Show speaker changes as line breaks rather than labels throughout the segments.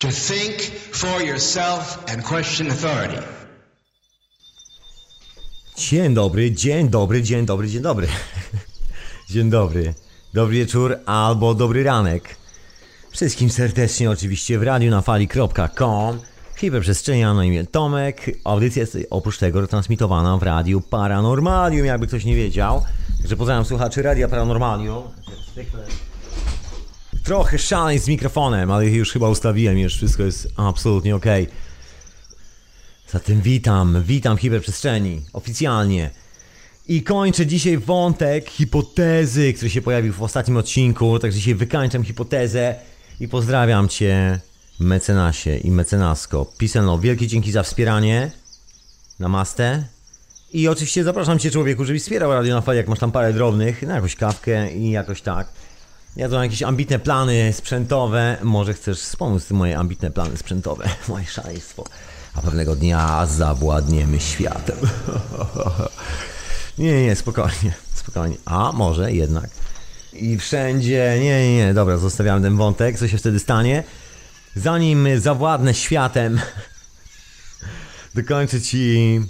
To think for yourself and question authority.
Dzień dobry, dzień dobry, dzień dobry, dzień dobry. Dzień dobry. Dobry wieczór albo dobry ranek. Wszystkim serdecznie oczywiście w radiu na fali.com Hiperprzestrzenia na imię Tomek. Audycja jest oprócz tego retransmitowana w radiu Paranormalium, jakby ktoś nie wiedział. Także pozdrawiam słuchaczy Radia Paranormalium. Trochę szaleń z mikrofonem, ale już chyba ustawiłem, już wszystko jest absolutnie ok. Zatem witam, witam hiperprzestrzeni, oficjalnie. I kończę dzisiaj wątek hipotezy, który się pojawił w ostatnim odcinku, także dzisiaj wykańczam hipotezę i pozdrawiam Cię, mecenasie i mecenasko. Pisano, wielkie dzięki za wspieranie. Namaste. I oczywiście zapraszam Cię, człowieku, żebyś wspierał Radio na Fali, jak masz tam parę drobnych, na jakąś kawkę i jakoś tak. Ja mam jakieś ambitne plany sprzętowe. Może chcesz wspomóc moje ambitne plany sprzętowe, moje szaleństwo. A pewnego dnia zawładniemy światem. nie, nie, spokojnie, spokojnie. A może jednak. I wszędzie. Nie, nie, nie, dobra, zostawiamy ten wątek. Co się wtedy stanie? Zanim zawładnę światem, dokończę ci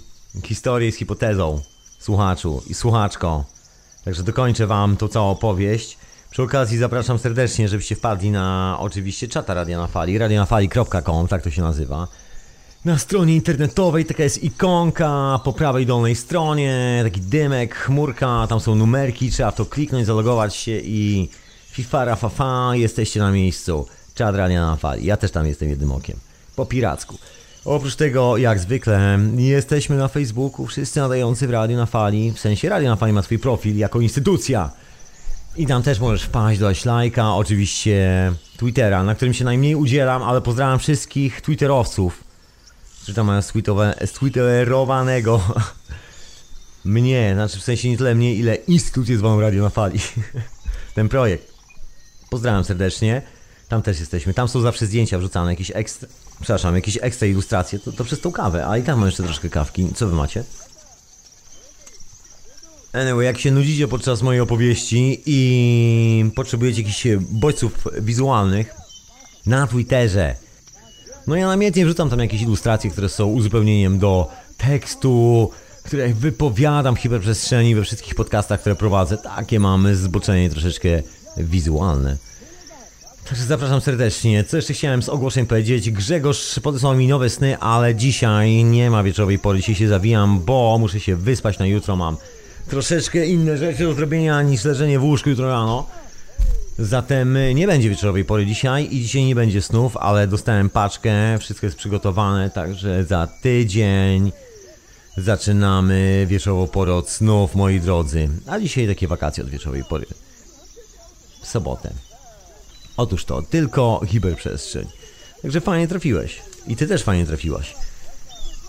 historię z hipotezą, słuchaczu i słuchaczko. Także dokończę wam tą całą opowieść. Przy okazji zapraszam serdecznie, żebyście wpadli na oczywiście czata Radia na Fali, radionafali.com, tak to się nazywa. Na stronie internetowej taka jest ikonka po prawej dolnej stronie, taki dymek, chmurka, tam są numerki, trzeba to kliknąć, zalogować się i fifara fafa, jesteście na miejscu. Czat Radia na Fali, ja też tam jestem jednym okiem, po piracku. Oprócz tego, jak zwykle, jesteśmy na Facebooku, wszyscy nadający w Radio na Fali, w sensie Radio na Fali ma swój profil jako instytucja. I tam też możesz wpaść, dać lajka, oczywiście Twittera, na którym się najmniej udzielam, ale pozdrawiam wszystkich Twitterowców, którzy tam mają stwitterowanego mnie, znaczy w sensie nie tyle mnie, ile instytucję zwaną Radio na Fali. Ten projekt. Pozdrawiam serdecznie. Tam też jesteśmy. Tam są zawsze zdjęcia wrzucane, jakieś ekstra, przepraszam, jakieś ekstra ilustracje. To, to przez tą kawę, a i tam mam jeszcze troszkę kawki. Co wy macie? Anyway, jak się nudzicie podczas mojej opowieści i potrzebujecie jakichś bodźców wizualnych na Twitterze, no ja namiętnie wrzucam tam jakieś ilustracje, które są uzupełnieniem do tekstu, które wypowiadam w hiperprzestrzeni we wszystkich podcastach, które prowadzę. Takie mamy zboczenie troszeczkę wizualne. Także zapraszam serdecznie. Co jeszcze chciałem z ogłoszeń powiedzieć? Grzegorz podesłał mi nowe sny, ale dzisiaj nie ma wieczorowej pory. Dzisiaj się zawijam, bo muszę się wyspać na jutro. Mam troszeczkę inne rzeczy do zrobienia niż leżenie w łóżku jutro rano. Zatem nie będzie wieczorowej pory dzisiaj i dzisiaj nie będzie snów, ale dostałem paczkę, wszystko jest przygotowane, także za tydzień zaczynamy wieczorową porę od snów, moi drodzy. A dzisiaj takie wakacje od wieczorowej pory. W sobotę. Otóż to, tylko hiperprzestrzeń. Także fajnie trafiłeś. I ty też fajnie trafiłaś.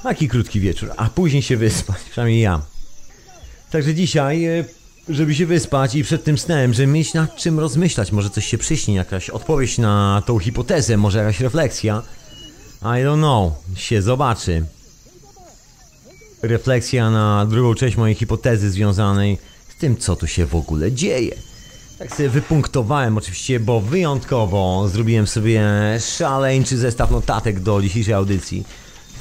Taki krótki wieczór, a później się wyspać, przynajmniej ja. Także dzisiaj, żeby się wyspać i przed tym snem, żeby mieć nad czym rozmyślać, może coś się przyśni, jakaś odpowiedź na tą hipotezę, może jakaś refleksja. I don't know, się zobaczy. Refleksja na drugą część mojej hipotezy związanej z tym, co tu się w ogóle dzieje. Tak sobie wypunktowałem oczywiście, bo wyjątkowo zrobiłem sobie szaleńczy zestaw notatek do dzisiejszej audycji.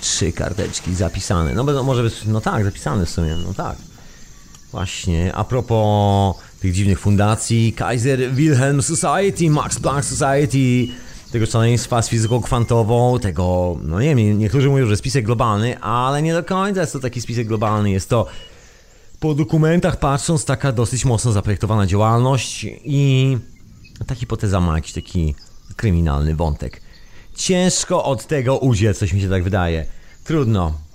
Trzy karteczki zapisane. No, no może być, no tak, zapisane w sumie, no tak. Właśnie, a propos tych dziwnych fundacji, Kaiser Wilhelm Society, Max Planck Society, tego szaleństwa z fizyką kwantową, tego, no nie wiem, niektórzy mówią, że spisek globalny, ale nie do końca jest to taki spisek globalny, jest to po dokumentach patrząc taka dosyć mocno zaprojektowana działalność i ta hipoteza ma jakiś taki kryminalny wątek. Ciężko od tego uciec, coś mi się tak wydaje. Trudno.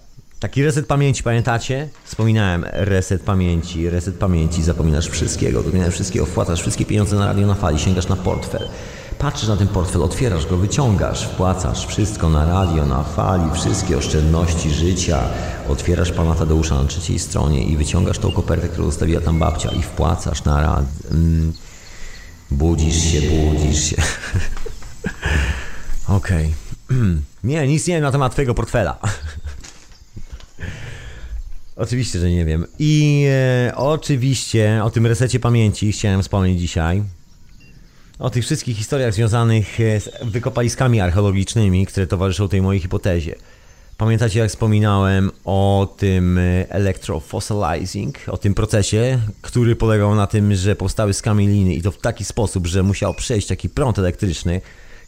Taki reset pamięci, pamiętacie? Wspominałem, reset pamięci, reset pamięci, zapominasz wszystkiego, zapominasz wszystkiego, wpłacasz wszystkie pieniądze na radio na fali, sięgasz na portfel. Patrzysz na ten portfel, otwierasz go, wyciągasz, wpłacasz wszystko na radio, na fali, wszystkie oszczędności życia. Otwierasz pana Tadeusza na trzeciej stronie i wyciągasz tą kopertę, którą zostawiła tam babcia i wpłacasz na rad... Mm. Budzisz się, budzisz się. Okej. Okay. nie, nic nie wiem na temat twojego portfela. Oczywiście, że nie wiem. I e, oczywiście o tym resecie pamięci chciałem wspomnieć dzisiaj. o tych wszystkich historiach związanych e, z wykopaliskami archeologicznymi, które towarzyszą tej mojej hipotezie. Pamiętacie, jak wspominałem o tym e, electrofossilizing, o tym procesie, który polegał na tym, że powstały skamieliny i to w taki sposób, że musiał przejść taki prąd elektryczny,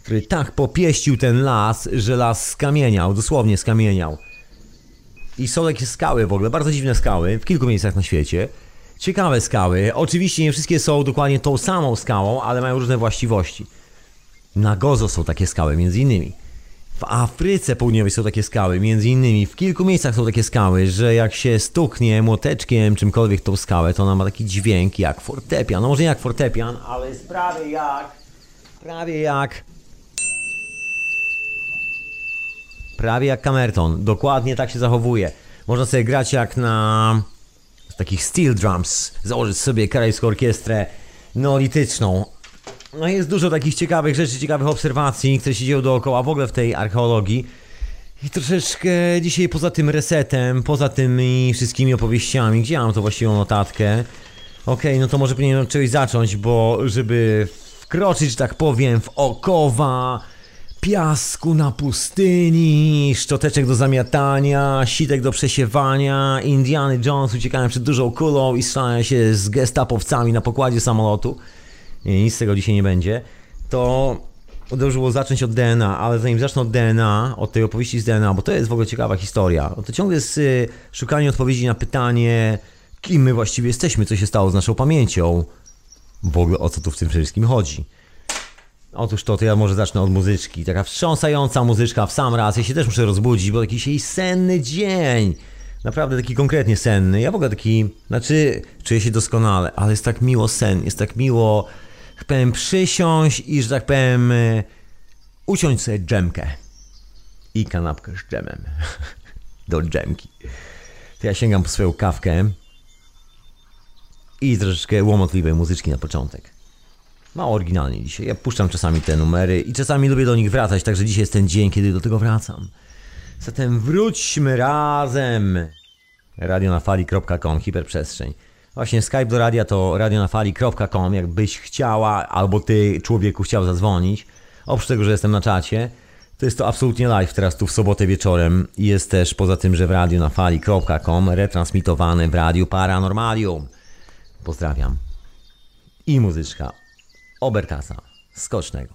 który tak popieścił ten las, że las skamieniał, dosłownie skamieniał. I są takie skały w ogóle, bardzo dziwne skały, w kilku miejscach na świecie. Ciekawe skały. Oczywiście nie wszystkie są dokładnie tą samą skałą, ale mają różne właściwości. Na Gozo są takie skały, między innymi. W Afryce Południowej są takie skały, między innymi. W kilku miejscach są takie skały, że jak się stuknie młoteczkiem, czymkolwiek tą skałę, to ona ma taki dźwięk jak fortepian. No może nie jak fortepian, ale jest prawie jak... Prawie jak... Prawie jak kamerton. Dokładnie tak się zachowuje. Można sobie grać jak na takich steel drums, założyć sobie karajską orkiestrę neolityczną. No jest dużo takich ciekawych rzeczy, ciekawych obserwacji, które się dzieją dookoła w ogóle w tej archeologii. I troszeczkę dzisiaj poza tym resetem, poza tymi wszystkimi opowieściami, gdzie mam to właściwą notatkę? Okej, okay, no to może powinienem od czegoś zacząć, bo żeby wkroczyć, że tak powiem, w okowa piasku na pustyni, szczoteczek do zamiatania, sitek do przesiewania, Indiany Jones uciekają przed dużą kulą i strzelają się z gestapowcami na pokładzie samolotu. Nie, nic z tego dzisiaj nie będzie. To dobrze było zacząć od DNA, ale zanim zacznę od DNA, od tej opowieści z DNA, bo to jest w ogóle ciekawa historia, no to ciągle jest y, szukanie odpowiedzi na pytanie, kim my właściwie jesteśmy, co się stało z naszą pamięcią. W ogóle o co tu w tym wszystkim chodzi. Otóż to, to ja może zacznę od muzyczki. Taka wstrząsająca muzyczka w sam raz. Ja się też muszę rozbudzić, bo taki dzisiaj senny dzień. Naprawdę taki konkretnie senny. Ja w ogóle taki, znaczy czuję się doskonale, ale jest tak miło sen, jest tak miło, tak powiem, przysiąść i, że tak powiem, e, uciąć sobie dżemkę. I kanapkę z dżemem. Do dżemki. To ja sięgam po swoją kawkę i troszeczkę łomotliwej muzyczki na początek. Mało oryginalnie dzisiaj. Ja puszczam czasami te numery i czasami lubię do nich wracać, także dzisiaj jest ten dzień, kiedy do tego wracam. Zatem wróćmy razem. Radionafali.com, hiperprzestrzeń. Właśnie Skype do radia to radionafali.com, jakbyś chciała, albo ty, człowieku, chciał zadzwonić. Oprócz tego, że jestem na czacie, to jest to absolutnie live teraz tu w sobotę wieczorem. Jest też poza tym, że w radionafali.com retransmitowany w Radiu Paranormalium. Pozdrawiam. I muzyczka Obertasa, skocznego.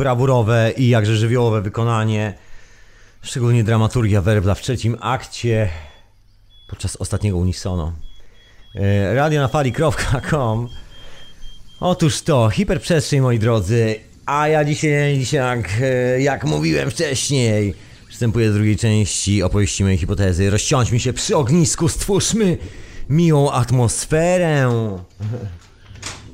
Brawurowe i jakże żywiołowe wykonanie. Szczególnie dramaturgia werbla w trzecim akcie podczas ostatniego Unisono. E, radionafali.com Otóż to, hiperprzestrzeń moi drodzy, a ja dzisiaj, dzisiaj jak, e, mówiłem wcześniej, przystępuję do drugiej części opowieści mojej hipotezy. Rozciąćmy się przy ognisku, stwórzmy miłą atmosferę.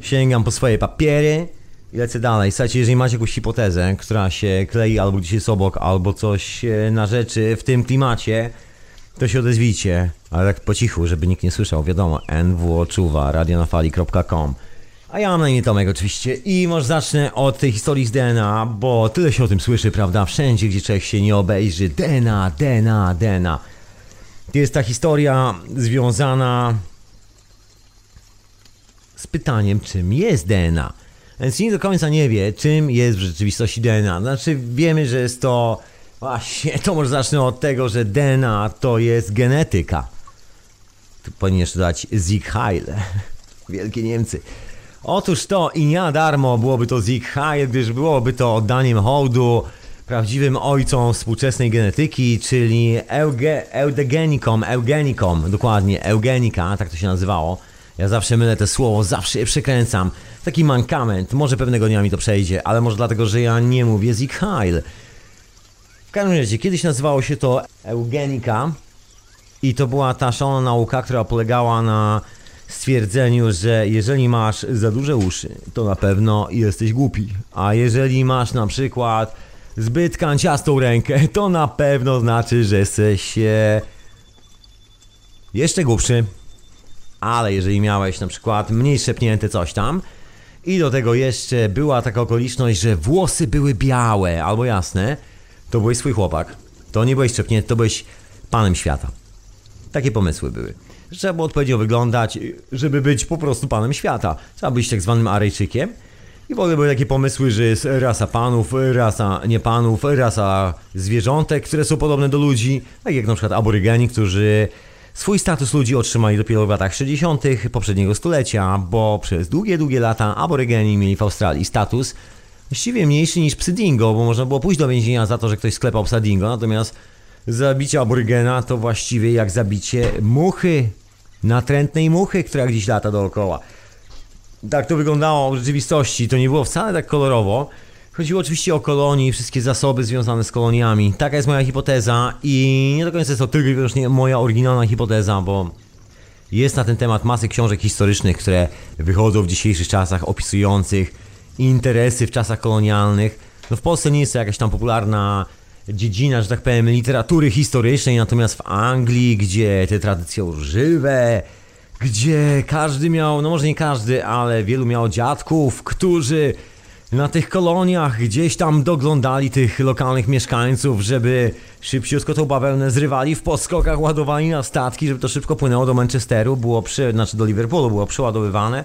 Sięgam po swoje papiery, i lecę dalej. Słuchajcie, jeżeli macie jakąś hipotezę, która się klei albo gdzieś jest obok, albo coś na rzeczy w tym klimacie, to się odezwijcie. Ale tak po cichu, żeby nikt nie słyszał. Wiadomo, NWO czuwa, radionafali.com. A ja mam na imię Tomek oczywiście i może zacznę od tej historii z DNA, bo tyle się o tym słyszy, prawda? Wszędzie, gdzie człowiek się nie obejrzy. DNA, DNA, DNA. To jest ta historia związana z pytaniem, czym jest DNA. Więc nikt do końca nie wie, czym jest w rzeczywistości DNA. Znaczy, wiemy, że jest to. Właśnie, to może zacznę od tego, że DNA to jest genetyka. Tu powinieneś dodać Sieg Heil. Wielkie Niemcy. Otóż to i nie darmo byłoby to Sieg Heil, gdyż byłoby to oddaniem hołdu prawdziwym ojcom współczesnej genetyki, czyli euge, eugenikom, eugenikom, dokładnie, eugenika, tak to się nazywało Ja zawsze mylę te słowo, zawsze je przekręcam. Taki mankament, może pewnego dnia mi to przejdzie, ale może dlatego, że ja nie mówię Zig Heil. W każdym razie, kiedyś nazywało się to eugenika i to była ta szalona nauka, która polegała na stwierdzeniu, że jeżeli masz za duże uszy, to na pewno jesteś głupi. A jeżeli masz na przykład zbyt kanciastą rękę, to na pewno znaczy, że jesteś e, jeszcze głupszy. Ale jeżeli miałeś na przykład mniej szepnięte coś tam i do tego jeszcze była taka okoliczność, że włosy były białe albo jasne, to byłeś swój chłopak. To nie byłeś szepnięty, to byłeś panem świata. Takie pomysły były. Trzeba było odpowiednio wyglądać, żeby być po prostu panem świata. Trzeba być tak zwanym Arejczykiem. I w ogóle były takie pomysły, że jest rasa panów, rasa nie panów, rasa zwierzątek, które są podobne do ludzi, tak jak na przykład aborygeni, którzy swój status ludzi otrzymali dopiero w latach 60. poprzedniego stulecia, bo przez długie, długie lata aborygeni mieli w Australii status właściwie mniejszy niż psy dingo, bo można było pójść do więzienia za to, że ktoś sklepał psa dingo, natomiast zabicie aborygena to właściwie jak zabicie muchy, natrętnej muchy, która gdzieś lata dookoła. Tak to wyglądało w rzeczywistości, to nie było wcale tak kolorowo. Chodziło oczywiście o kolonie i wszystkie zasoby związane z koloniami. Taka jest moja hipoteza i nie do końca jest to tylko wyłącznie moja oryginalna hipoteza, bo jest na ten temat masy książek historycznych, które wychodzą w dzisiejszych czasach opisujących interesy w czasach kolonialnych. No w Polsce nie jest to jakaś tam popularna dziedzina, że tak powiem, literatury historycznej, natomiast w Anglii, gdzie te tradycje żywe, gdzie każdy miał, no może nie każdy, ale wielu miało dziadków, którzy na tych koloniach gdzieś tam doglądali tych lokalnych mieszkańców, żeby szybciutko tą bawełnę zrywali w podskokach, ładowali na statki, żeby to szybko płynęło do Manchesteru, było przy, znaczy do Liverpoolu było przeładowywane.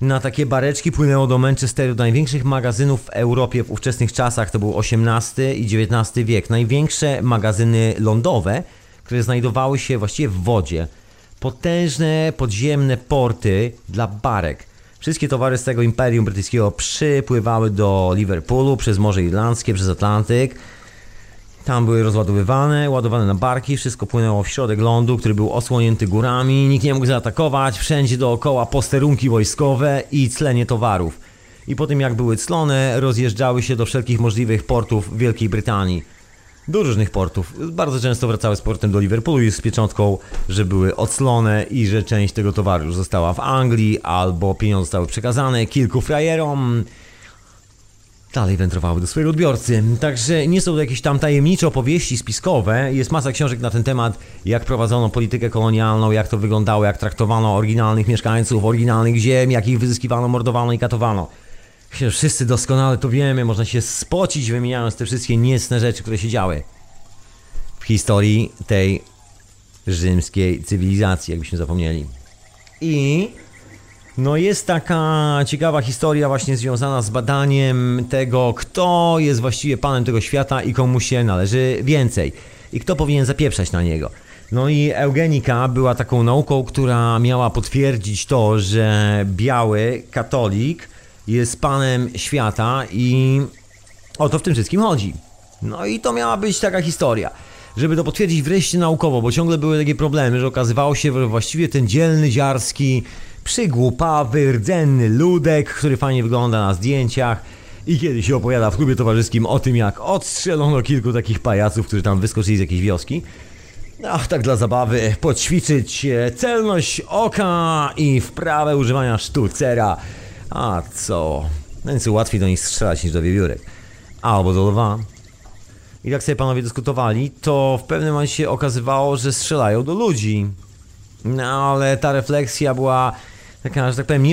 Na takie bareczki płynęło do Manchesteru, do największych magazynów w Europie w ówczesnych czasach, to był XVIII i XIX wiek. Największe magazyny lądowe, które znajdowały się właściwie w wodzie. Potężne podziemne porty dla barek. Wszystkie towary z tego Imperium Brytyjskiego przypływały do Liverpoolu przez Morze Irlandzkie, przez Atlantyk. Tam były rozładowywane, ładowane na barki, wszystko płynęło w środek lądu, który był osłonięty górami, nikt nie mógł zaatakować, wszędzie dookoła posterunki wojskowe i clenie towarów. I po tym jak były clone, rozjeżdżały się do wszelkich możliwych portów Wielkiej Brytanii. Do różnych portów. Bardzo często wracały z portem do Liverpoolu i z pieczątką, że były oclone i że część tego towaru już została w Anglii, albo pieniądze zostały przekazane kilku frajerom dalej wędrowały do swojego odbiorcy. Także nie są to jakieś tam tajemnicze opowieści spiskowe. Jest masa książek na ten temat, jak prowadzono politykę kolonialną, jak to wyglądało, jak traktowano oryginalnych mieszkańców, oryginalnych ziem, jak ich wyzyskiwano, mordowano i katowano. Wszyscy doskonale to wiemy, można się spocić wymieniając te wszystkie niecne rzeczy, które się działy w historii tej rzymskiej cywilizacji, jakbyśmy zapomnieli. I no jest taka ciekawa historia właśnie związana z badaniem tego, kto jest właściwie panem tego świata i komu się należy więcej. I kto powinien zapieprzać na niego. No i eugenika była taką nauką, która miała potwierdzić to, że biały katolik jest panem świata i o to w tym wszystkim chodzi. No i to miała być taka historia. Żeby to potwierdzić wreszcie naukowo, bo ciągle były takie problemy, że okazywało się, że właściwie ten dzielny ziarski przygłupawy, rdzenny ludek, który fajnie wygląda na zdjęciach i kiedy się opowiada w klubie towarzyskim o tym, jak odstrzelono kilku takich pajaców, którzy tam wyskoczyli z jakiejś wioski. Ach, tak dla zabawy, poćwiczyć celność oka i wprawę używania sztucera. A co? No nic łatwiej do nich strzelać niż do wiewiórek. Albo do lwa. I jak sobie panowie dyskutowali, to w pewnym momencie okazywało, że strzelają do ludzi. No ale ta refleksja była taka, że tak powiem,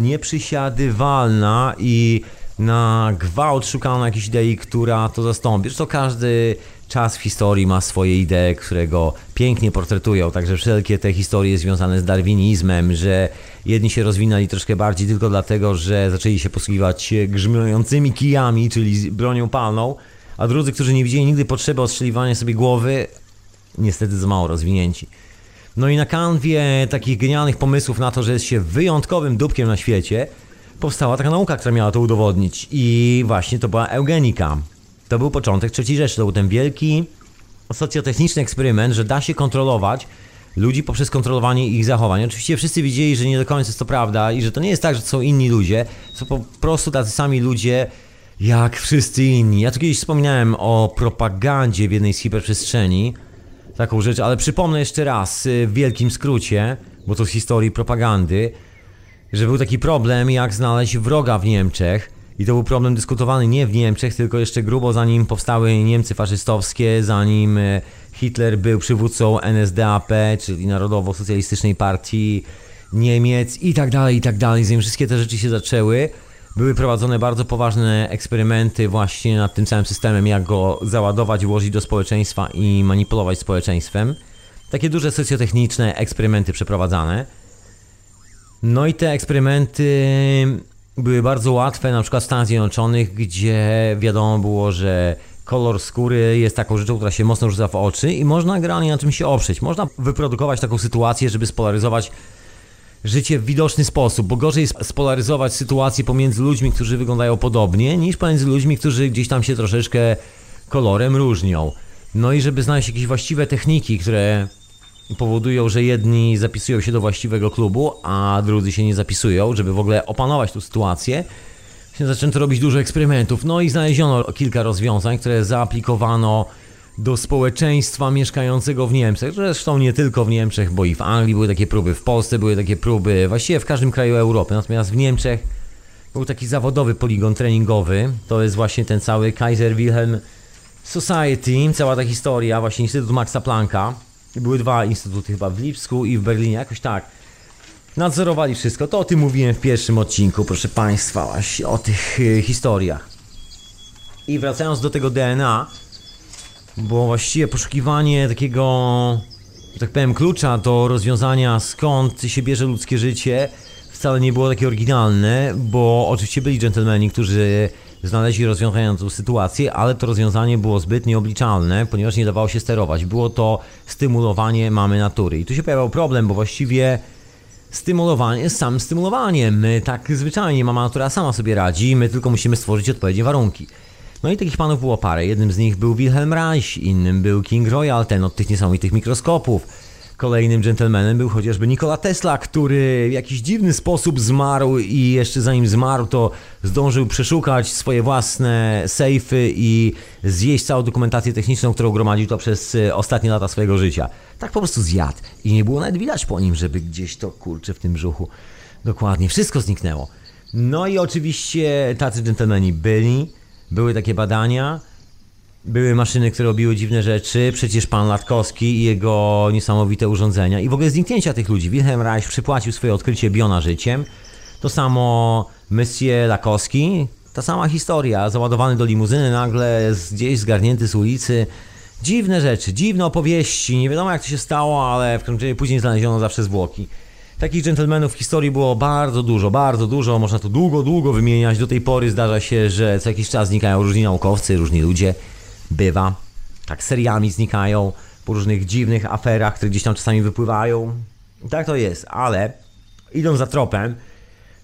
nieprzysiadywalna i na gwałt szukano jakiejś idei, która to zastąpi. Zresztą każdy czas w historii ma swoje idee, które go pięknie portretują, także wszelkie te historie związane z darwinizmem, że jedni się rozwinęli troszkę bardziej tylko dlatego, że zaczęli się posługiwać grzmiącymi kijami, czyli bronią palną, a drudzy, którzy nie widzieli nigdy potrzeby ostrzeliwania sobie głowy, niestety za mało rozwinięci. No i na kanwie takich genialnych pomysłów na to, że jest się wyjątkowym dupkiem na świecie, powstała taka nauka, która miała to udowodnić. I właśnie to była eugenika. To był początek trzeciej rzeczy. To był ten wielki socjotechniczny eksperyment, że da się kontrolować ludzi poprzez kontrolowanie ich zachowań. Oczywiście wszyscy wiedzieli, że nie do końca jest to prawda i że to nie jest tak, że są inni ludzie, są po prostu tacy sami ludzie jak wszyscy inni. Ja tu kiedyś wspominałem o propagandzie w jednej z hiperprzestrzeni, taką rzecz, ale przypomnę jeszcze raz y, w wielkim skrócie, bo to z historii propagandy, że był taki problem, jak znaleźć wroga w Niemczech. I to był problem dyskutowany nie w Niemczech, tylko jeszcze grubo zanim powstały Niemcy faszystowskie, zanim y, Hitler był przywódcą NSDAP, czyli Narodowo-Socjalistycznej Partii Niemiec i tak dalej, i tak dalej. Zanim wszystkie te rzeczy się zaczęły, były prowadzone bardzo poważne eksperymenty właśnie nad tym całym systemem, jak go załadować, włożyć do społeczeństwa i manipulować społeczeństwem. Takie duże socjotechniczne eksperymenty przeprowadzane. No i te eksperymenty były bardzo łatwe, na przykład w Stanach Zjednoczonych, gdzie wiadomo było, że kolor skóry jest taką rzeczą, która się mocno rzuca w oczy i można generalnie na czym się oprzeć. Można wyprodukować taką sytuację, żeby spolaryzować życie w widoczny sposób, bo gorzej jest spolaryzować sytuację pomiędzy ludźmi, którzy wyglądają podobnie, niż pomiędzy ludźmi, którzy gdzieś tam się troszeczkę kolorem różnią. No i żeby znaleźć jakieś właściwe techniki, które powodują, że jedni zapisują się do właściwego klubu, a drudzy się nie zapisują, żeby w ogóle opanować tę sytuację, zaczęto robić dużo eksperymentów. No i znaleziono kilka rozwiązań, które zaaplikowano do społeczeństwa mieszkającego w Niemczech. Zresztą nie tylko w Niemczech, bo i w Anglii były takie próby, w Polsce były takie próby, właściwie w każdym kraju Europy. Natomiast w Niemczech był taki zawodowy poligon treningowy. To jest właśnie ten cały Kaiser Wilhelm Society, cała ta historia, właśnie Instytut Maxa Plancka. Były dwa instytuty chyba w Lipsku i w Berlinie, jakoś tak. Nadzorowali wszystko. To o tym mówiłem w pierwszym odcinku, proszę Państwa, właśnie o tych y, historiach. I wracając do tego DNA, bo właściwie poszukiwanie takiego, tak powiem, klucza do rozwiązania skąd się bierze ludzkie życie wcale nie było takie oryginalne, bo oczywiście byli dżentelmeni, którzy znaleźli rozwiązanie na tę sytuację, ale to rozwiązanie było zbyt nieobliczalne, ponieważ nie dawało się sterować. Było to stymulowanie mamy natury. I tu się pojawiał problem, bo właściwie stymulowanie jest samym stymulowaniem. My tak zwyczajnie mama natura sama sobie radzi, my tylko musimy stworzyć odpowiednie warunki. No i takich panów było parę. Jednym z nich był Wilhelm Reich, innym był King Royal, ten od tych niesamowitych mikroskopów. Kolejnym gentlemanem był chociażby Nikola Tesla, który w jakiś dziwny sposób zmarł i jeszcze zanim zmarł, to zdążył przeszukać swoje własne sejfy i zjeść całą dokumentację techniczną, którą gromadził to przez e, ostatnie lata swojego życia. Tak po prostu zjadł i nie było nawet widać po nim, żeby gdzieś to kurcze w tym brzuchu. Dokładnie, wszystko zniknęło. No i oczywiście tacy dżentelmeni byli. Były takie badania, były maszyny, które robiły dziwne rzeczy, przecież pan Latkowski i jego niesamowite urządzenia i w ogóle zniknięcia tych ludzi. Wilhelm Reich przypłacił swoje odkrycie biona życiem. To samo Monsieur Lakowski, ta sama historia, załadowany do limuzyny, nagle gdzieś zgarnięty z ulicy. Dziwne rzeczy, dziwne opowieści, nie wiadomo jak to się stało, ale w każdym razie później znaleziono zawsze zwłoki. Takich dżentelmenów w historii było bardzo dużo, bardzo dużo, można to długo, długo wymieniać. Do tej pory zdarza się, że co jakiś czas znikają różni naukowcy, różni ludzie. Bywa. Tak seriami znikają po różnych dziwnych aferach, które gdzieś tam czasami wypływają. tak to jest, ale idąc za tropem,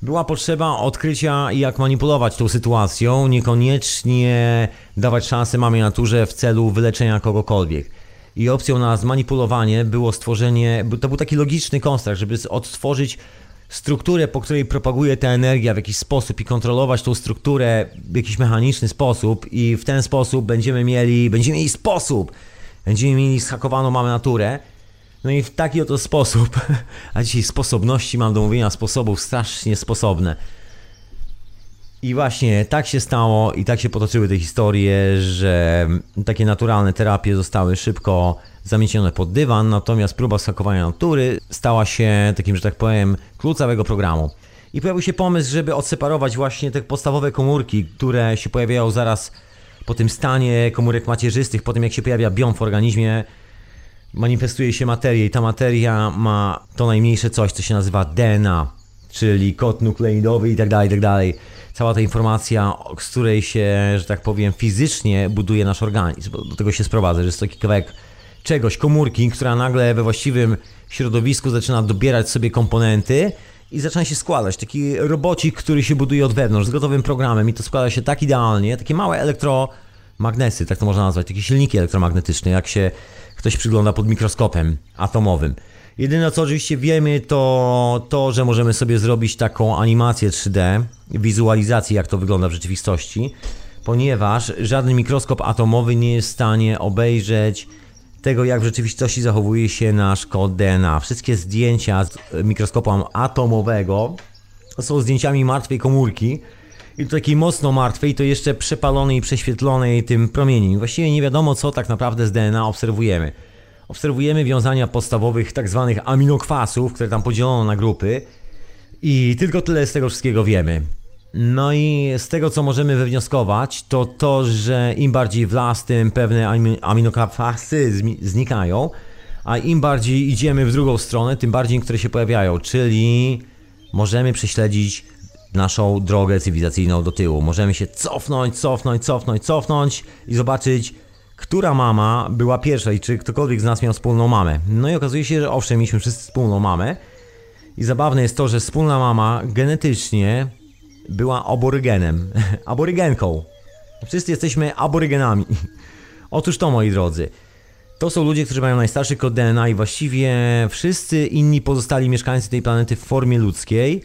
była potrzeba odkrycia, jak manipulować tą sytuacją, niekoniecznie dawać szansę mamie naturze w celu wyleczenia kogokolwiek i opcją na zmanipulowanie było stworzenie, to był taki logiczny konstrukt, żeby odtworzyć strukturę, po której propaguje ta energia w jakiś sposób i kontrolować tą strukturę w jakiś mechaniczny sposób i w ten sposób będziemy mieli, będziemy mieli sposób, będziemy mieli schakowaną mamy naturę. No i w taki oto sposób, a dzisiaj sposobności mam do mówienia sposobów strasznie sposobne i właśnie tak się stało i tak się potoczyły te historie, że takie naturalne terapie zostały szybko zamiecione pod dywan, natomiast próba skakowania natury stała się takim, że tak powiem, klucz całego programu. I pojawił się pomysł, żeby odseparować właśnie te podstawowe komórki, które się pojawiają zaraz po tym stanie komórek macierzystych, po tym jak się pojawia biom w organizmie, manifestuje się materia i ta materia ma to najmniejsze coś, co się nazywa DNA, czyli kod nukleidowy i tak dalej, tak dalej cała ta informacja, z której się, że tak powiem, fizycznie buduje nasz organizm. Do tego się sprowadza, że jest taki kawałek czegoś, komórki, która nagle we właściwym środowisku zaczyna dobierać sobie komponenty i zaczyna się składać. Taki robocik, który się buduje od wewnątrz, z gotowym programem i to składa się tak idealnie, takie małe elektromagnesy, tak to można nazwać, takie silniki elektromagnetyczne, jak się ktoś przygląda pod mikroskopem atomowym. Jedyne co oczywiście wiemy to to, że możemy sobie zrobić taką animację 3D, wizualizację jak to wygląda w rzeczywistości, ponieważ żaden mikroskop atomowy nie jest w stanie obejrzeć tego, jak w rzeczywistości zachowuje się nasz kod DNA. Wszystkie zdjęcia z mikroskopu atomowego są zdjęciami martwej komórki. I to takiej mocno martwej, to jeszcze przepalonej i prześwietlonej tym promieniem. Właściwie nie wiadomo, co tak naprawdę z DNA obserwujemy. Obserwujemy wiązania podstawowych tak zwanych aminokwasów, które tam podzielono na grupy. I tylko tyle z tego wszystkiego wiemy. No i z tego, co możemy wywnioskować, to to, że im bardziej w las, tym pewne aminokwasy znikają, a im bardziej idziemy w drugą stronę, tym bardziej niektóre się pojawiają, czyli możemy prześledzić naszą drogę cywilizacyjną do tyłu. Możemy się cofnąć, cofnąć, cofnąć, cofnąć i zobaczyć, która mama była pierwsza i czy ktokolwiek z nas miał wspólną mamę. No i okazuje się, że owszem, mieliśmy wszyscy wspólną mamę. I zabawne jest to, że wspólna mama genetycznie była aborygenem, aborygenką. Wszyscy jesteśmy aborygenami. Otóż to, moi drodzy, to są ludzie, którzy mają najstarszy kod DNA i właściwie wszyscy inni pozostali mieszkańcy tej planety w formie ludzkiej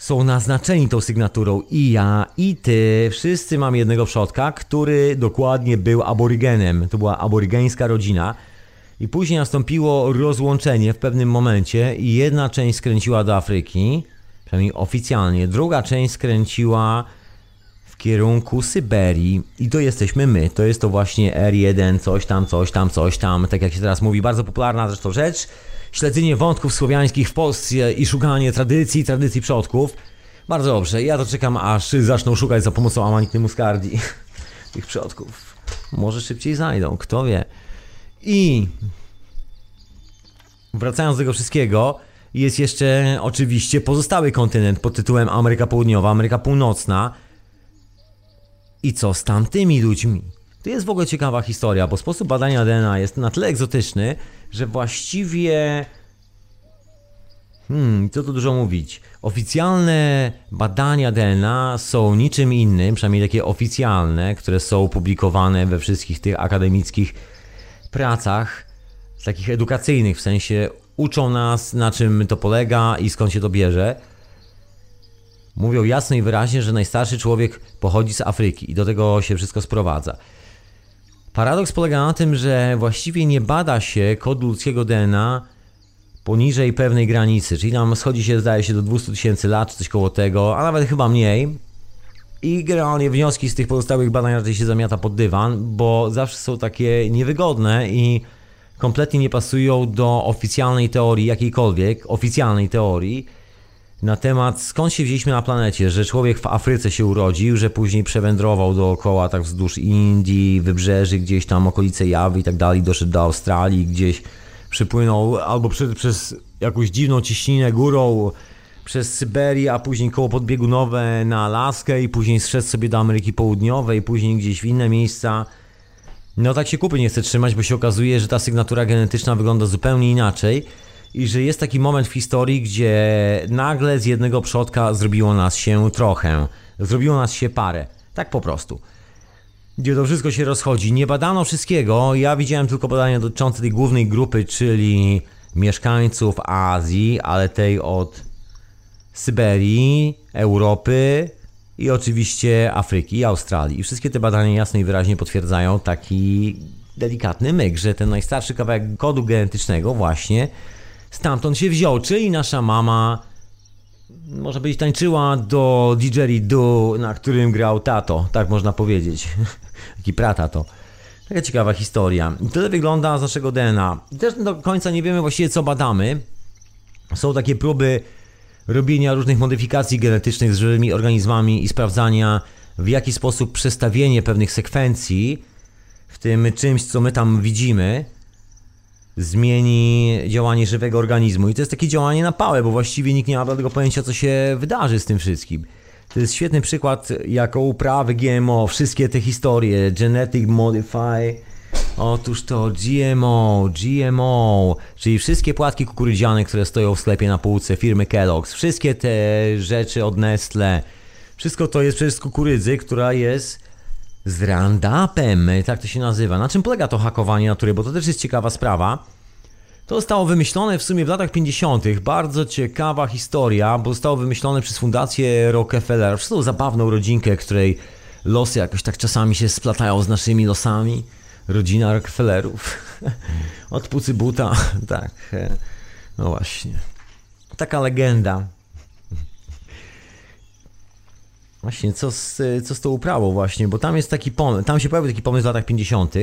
są naznaczeni tą sygnaturą i ja, i ty, wszyscy mamy jednego przodka, który dokładnie był aborygenem. To była aborygeńska rodzina. I później nastąpiło rozłączenie w pewnym momencie i jedna część skręciła do Afryki, przynajmniej oficjalnie. Druga część skręciła w kierunku Syberii i to jesteśmy my. To jest to właśnie R1, coś tam, coś tam, coś tam, tak jak się teraz mówi, bardzo popularna zresztą rzecz. Śledzenie wątków słowiańskich w Polsce i szukanie tradycji, tradycji przodków. Bardzo dobrze, ja to czekam aż zaczną szukać za pomocą Amanity Muscardi tych przodków. Może szybciej znajdą, kto wie. I wracając do tego wszystkiego, jest jeszcze oczywiście pozostały kontynent pod tytułem Ameryka Południowa, Ameryka Północna. I co z tamtymi ludźmi? To jest w ogóle ciekawa historia, bo sposób badania DNA jest na tyle egzotyczny, że właściwie. Hmm, co tu dużo mówić? Oficjalne badania DNA są niczym innym, przynajmniej takie oficjalne, które są publikowane we wszystkich tych akademickich pracach, takich edukacyjnych, w sensie uczą nas na czym to polega i skąd się to bierze. Mówią jasno i wyraźnie, że najstarszy człowiek pochodzi z Afryki i do tego się wszystko sprowadza. Paradoks polega na tym, że właściwie nie bada się kodu ludzkiego DNA poniżej pewnej granicy, czyli tam schodzi się zdaje się do 200 tysięcy lat, czy coś koło tego, a nawet chyba mniej. I generalnie wnioski z tych pozostałych badań raczej się zamiata pod dywan, bo zawsze są takie niewygodne i kompletnie nie pasują do oficjalnej teorii, jakiejkolwiek oficjalnej teorii na temat skąd się wzięliśmy na planecie, że człowiek w Afryce się urodził, że później przewędrował dookoła tak wzdłuż Indii, wybrzeży, gdzieś tam okolice Jawy i tak dalej, doszedł do Australii, gdzieś przypłynął albo przez, jakąś dziwną ciśninę górą przez Syberię, a później koło podbiegunowe na Alaskę i później zszedł sobie do Ameryki Południowej, później gdzieś w inne miejsca. No tak się kupy nie chce trzymać, bo się okazuje, że ta sygnatura genetyczna wygląda zupełnie inaczej i że jest taki moment w historii, gdzie nagle z jednego przodka zrobiło nas się trochę, zrobiło nas się parę, tak po prostu. Gdzie to wszystko się rozchodzi. Nie badano wszystkiego, ja widziałem tylko badania dotyczące tej głównej grupy, czyli mieszkańców Azji, ale tej od Syberii, Europy i oczywiście Afryki i Australii. I wszystkie te badania jasno i wyraźnie potwierdzają taki delikatny myk, że ten najstarszy kawałek kodu genetycznego właśnie stamtąd się wziął, czyli nasza mama może być tańczyła do didgeridoo, na którym grał tato, tak można powiedzieć. Taki pratato. Taka ciekawa historia. I tyle wygląda z naszego DNA. Też do końca nie wiemy właściwie co badamy. Są takie próby robienia różnych modyfikacji genetycznych z żywymi organizmami i sprawdzania w jaki sposób przestawienie pewnych sekwencji w tym czymś, co my tam widzimy, zmieni działanie żywego organizmu. I to jest takie działanie na pałę, bo właściwie nikt nie ma tego pojęcia, co się wydarzy z tym wszystkim. To jest świetny przykład jako uprawy GMO, wszystkie te historie, Genetic Modify, otóż to GMO, GMO, czyli wszystkie płatki kukurydziane, które stoją w sklepie na półce firmy Kellogg's, wszystkie te rzeczy od Nestle, wszystko to jest przecież z kukurydzy, która jest z Roundupem, tak to się nazywa. Na czym polega to hakowanie natury? Bo to też jest ciekawa sprawa. To zostało wymyślone w sumie w latach 50. Bardzo ciekawa historia, bo zostało wymyślone przez Fundację Rockefeller, przez tą zabawną rodzinkę, której losy jakoś tak czasami się splatają z naszymi losami. Rodzina Rockefellerów. Od pucy buta. tak. No właśnie. Taka legenda. Właśnie, co z, co z tą uprawą właśnie, bo tam jest taki pomysł, tam się pojawił taki pomysł w latach 50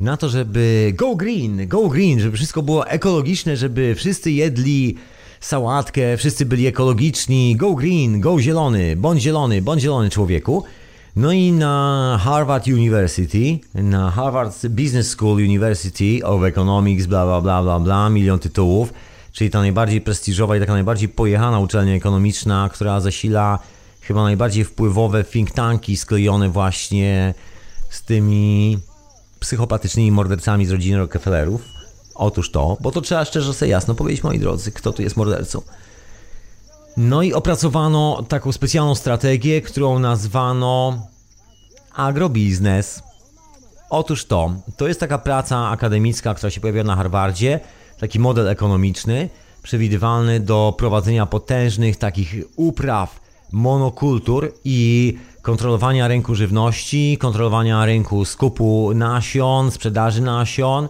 na to, żeby go green, go green, żeby wszystko było ekologiczne, żeby wszyscy jedli sałatkę, wszyscy byli ekologiczni, go green, go zielony, bądź zielony, bądź zielony człowieku. No i na Harvard University, na Harvard Business School University of Economics, bla bla bla bla bla, milion tytułów, czyli ta najbardziej prestiżowa i taka najbardziej pojechana uczelnia ekonomiczna, która zasila chyba najbardziej wpływowe think tanki sklejone właśnie z tymi psychopatycznymi mordercami z rodziny Rockefellerów. Otóż to, bo to trzeba szczerze sobie jasno powiedzieć, moi drodzy, kto tu jest mordercą. No i opracowano taką specjalną strategię, którą nazwano agrobiznes. Otóż to, to jest taka praca akademicka, która się pojawia na Harvardzie, taki model ekonomiczny, przewidywalny do prowadzenia potężnych takich upraw monokultur i kontrolowania rynku żywności, kontrolowania rynku skupu nasion, sprzedaży nasion.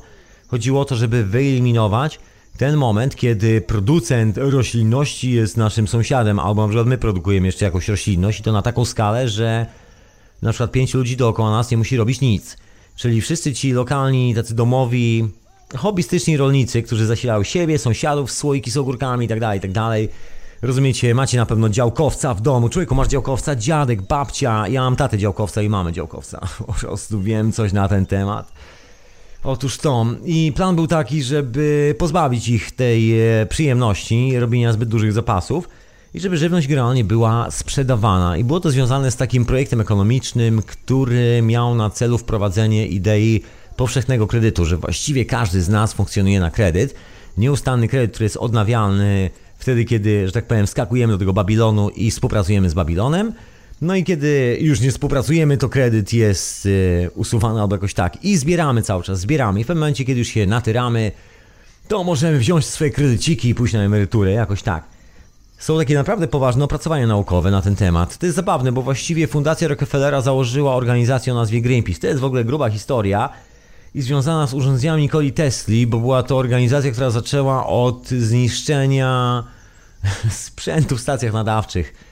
Chodziło o to, żeby wyeliminować ten moment, kiedy producent roślinności jest naszym sąsiadem, albo na przykład my produkujemy jeszcze jakąś roślinność i to na taką skalę, że na przykład pięć ludzi dookoła nas nie musi robić nic. Czyli wszyscy ci lokalni, tacy domowi, hobbystyczni rolnicy, którzy zasilają siebie, sąsiadów, słoiki z ogórkami itd., tak itd., tak Rozumiecie, macie na pewno działkowca w domu. Człowieku, masz działkowca, dziadek, babcia. Ja mam tatę działkowca i mamy działkowca. Po prostu wiem coś na ten temat. Otóż to. I plan był taki, żeby pozbawić ich tej e, przyjemności robienia zbyt dużych zapasów i żeby żywność generalnie była sprzedawana. I było to związane z takim projektem ekonomicznym, który miał na celu wprowadzenie idei powszechnego kredytu, że właściwie każdy z nas funkcjonuje na kredyt. Nieustanny kredyt, który jest odnawialny wtedy, kiedy, że tak powiem, skakujemy do tego Babilonu i współpracujemy z Babilonem. No i kiedy już nie współpracujemy, to kredyt jest y, usuwany albo jakoś tak. I zbieramy cały czas, zbieramy. I w pewnym momencie, kiedy już się natyramy, to możemy wziąć swoje kredyciki i pójść na emeryturę, jakoś tak. Są takie naprawdę poważne opracowania naukowe na ten temat. To jest zabawne, bo właściwie Fundacja Rockefellera założyła organizację o nazwie Greenpeace. To jest w ogóle gruba historia i związana z urządzeniami Nikoli Tesli, bo była to organizacja, która zaczęła od zniszczenia sprzętu w stacjach nadawczych.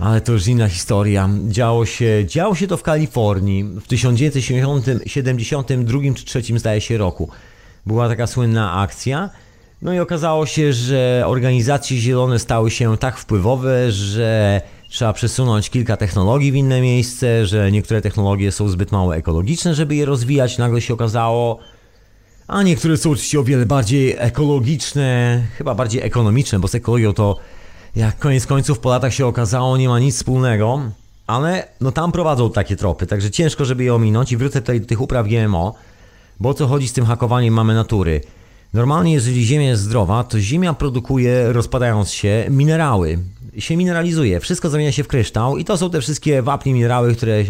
Ale to już inna historia. Działo się, działo się to w Kalifornii w 1972 czy 3 zdaje się roku. Była taka słynna akcja. No i okazało się, że organizacje zielone stały się tak wpływowe, że trzeba przesunąć kilka technologii w inne miejsce, że niektóre technologie są zbyt mało ekologiczne, żeby je rozwijać, nagle się okazało, a niektóre są oczywiście o wiele bardziej ekologiczne, chyba bardziej ekonomiczne, bo z ekologią to jak koniec końców po latach się okazało nie ma nic wspólnego, ale no tam prowadzą takie tropy, także ciężko, żeby je ominąć i wrócę tutaj do tych upraw GMO, bo o co chodzi z tym hakowaniem mamy natury. Normalnie jeżeli ziemia jest zdrowa, to ziemia produkuje, rozpadając się, minerały się mineralizuje, wszystko zamienia się w kryształ i to są te wszystkie wapnie minerały, które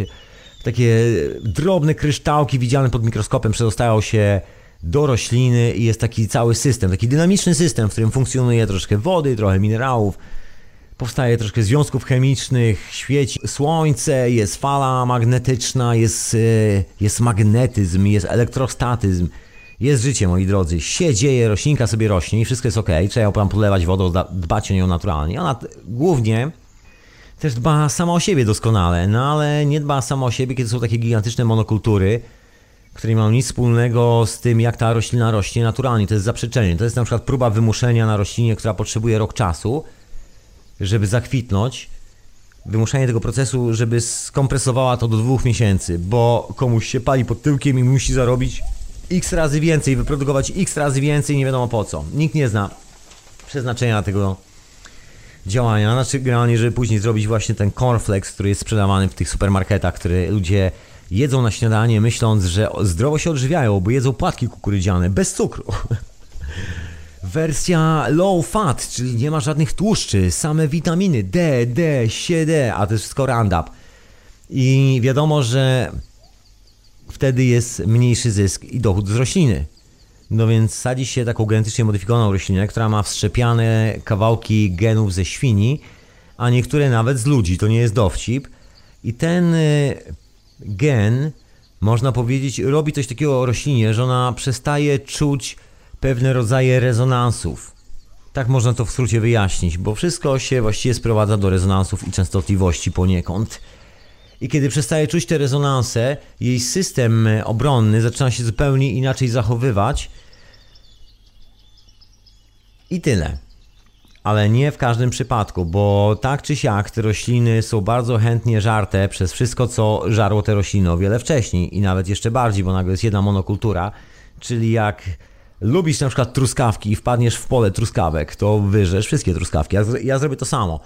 takie drobne kryształki widziane pod mikroskopem przedostają się do rośliny i jest taki cały system, taki dynamiczny system, w którym funkcjonuje troszkę wody, trochę minerałów, powstaje troszkę związków chemicznych, świeci słońce, jest fala magnetyczna, jest, e, jest magnetyzm, jest elektrostatyzm, jest życie, moi drodzy. Się dzieje, roślinka sobie rośnie i wszystko jest ok. Trzeba ją podlewać wodą, dbać o nią naturalnie. Ona głównie też dba sama o siebie doskonale, no ale nie dba sama o siebie, kiedy są takie gigantyczne monokultury, które nie mają nic wspólnego z tym, jak ta roślina rośnie naturalnie. To jest zaprzeczenie. To jest na przykład próba wymuszenia na roślinie, która potrzebuje rok czasu, żeby zakwitnąć. Wymuszenie tego procesu, żeby skompresowała to do dwóch miesięcy, bo komuś się pali pod tyłkiem i musi zarobić x razy więcej, wyprodukować x razy więcej, nie wiadomo po co. Nikt nie zna przeznaczenia tego działania. Znaczy, generalnie, żeby później zrobić właśnie ten cornflakes, który jest sprzedawany w tych supermarketach, które ludzie jedzą na śniadanie, myśląc, że zdrowo się odżywiają, bo jedzą płatki kukurydziane bez cukru. Wersja low fat, czyli nie ma żadnych tłuszczy, same witaminy D, D, C, D, a to jest wszystko Roundup. I wiadomo, że wtedy jest mniejszy zysk i dochód z rośliny. No więc sadzi się taką genetycznie modyfikowaną roślinę, która ma wszczepiane kawałki genów ze świni, a niektóre nawet z ludzi. To nie jest dowcip. I ten y, gen, można powiedzieć, robi coś takiego o roślinie, że ona przestaje czuć pewne rodzaje rezonansów. Tak można to w skrócie wyjaśnić, bo wszystko się właściwie sprowadza do rezonansów i częstotliwości poniekąd. I kiedy przestaje czuć te rezonanse, jej system obronny zaczyna się zupełnie inaczej zachowywać. I tyle. Ale nie w każdym przypadku, bo tak czy siak te rośliny są bardzo chętnie żarte przez wszystko, co żarło te rośliny o wiele wcześniej i nawet jeszcze bardziej, bo nagle jest jedna monokultura, czyli jak lubisz na przykład truskawki i wpadniesz w pole truskawek, to wyrzesz wszystkie truskawki. Ja, ja zrobię to samo.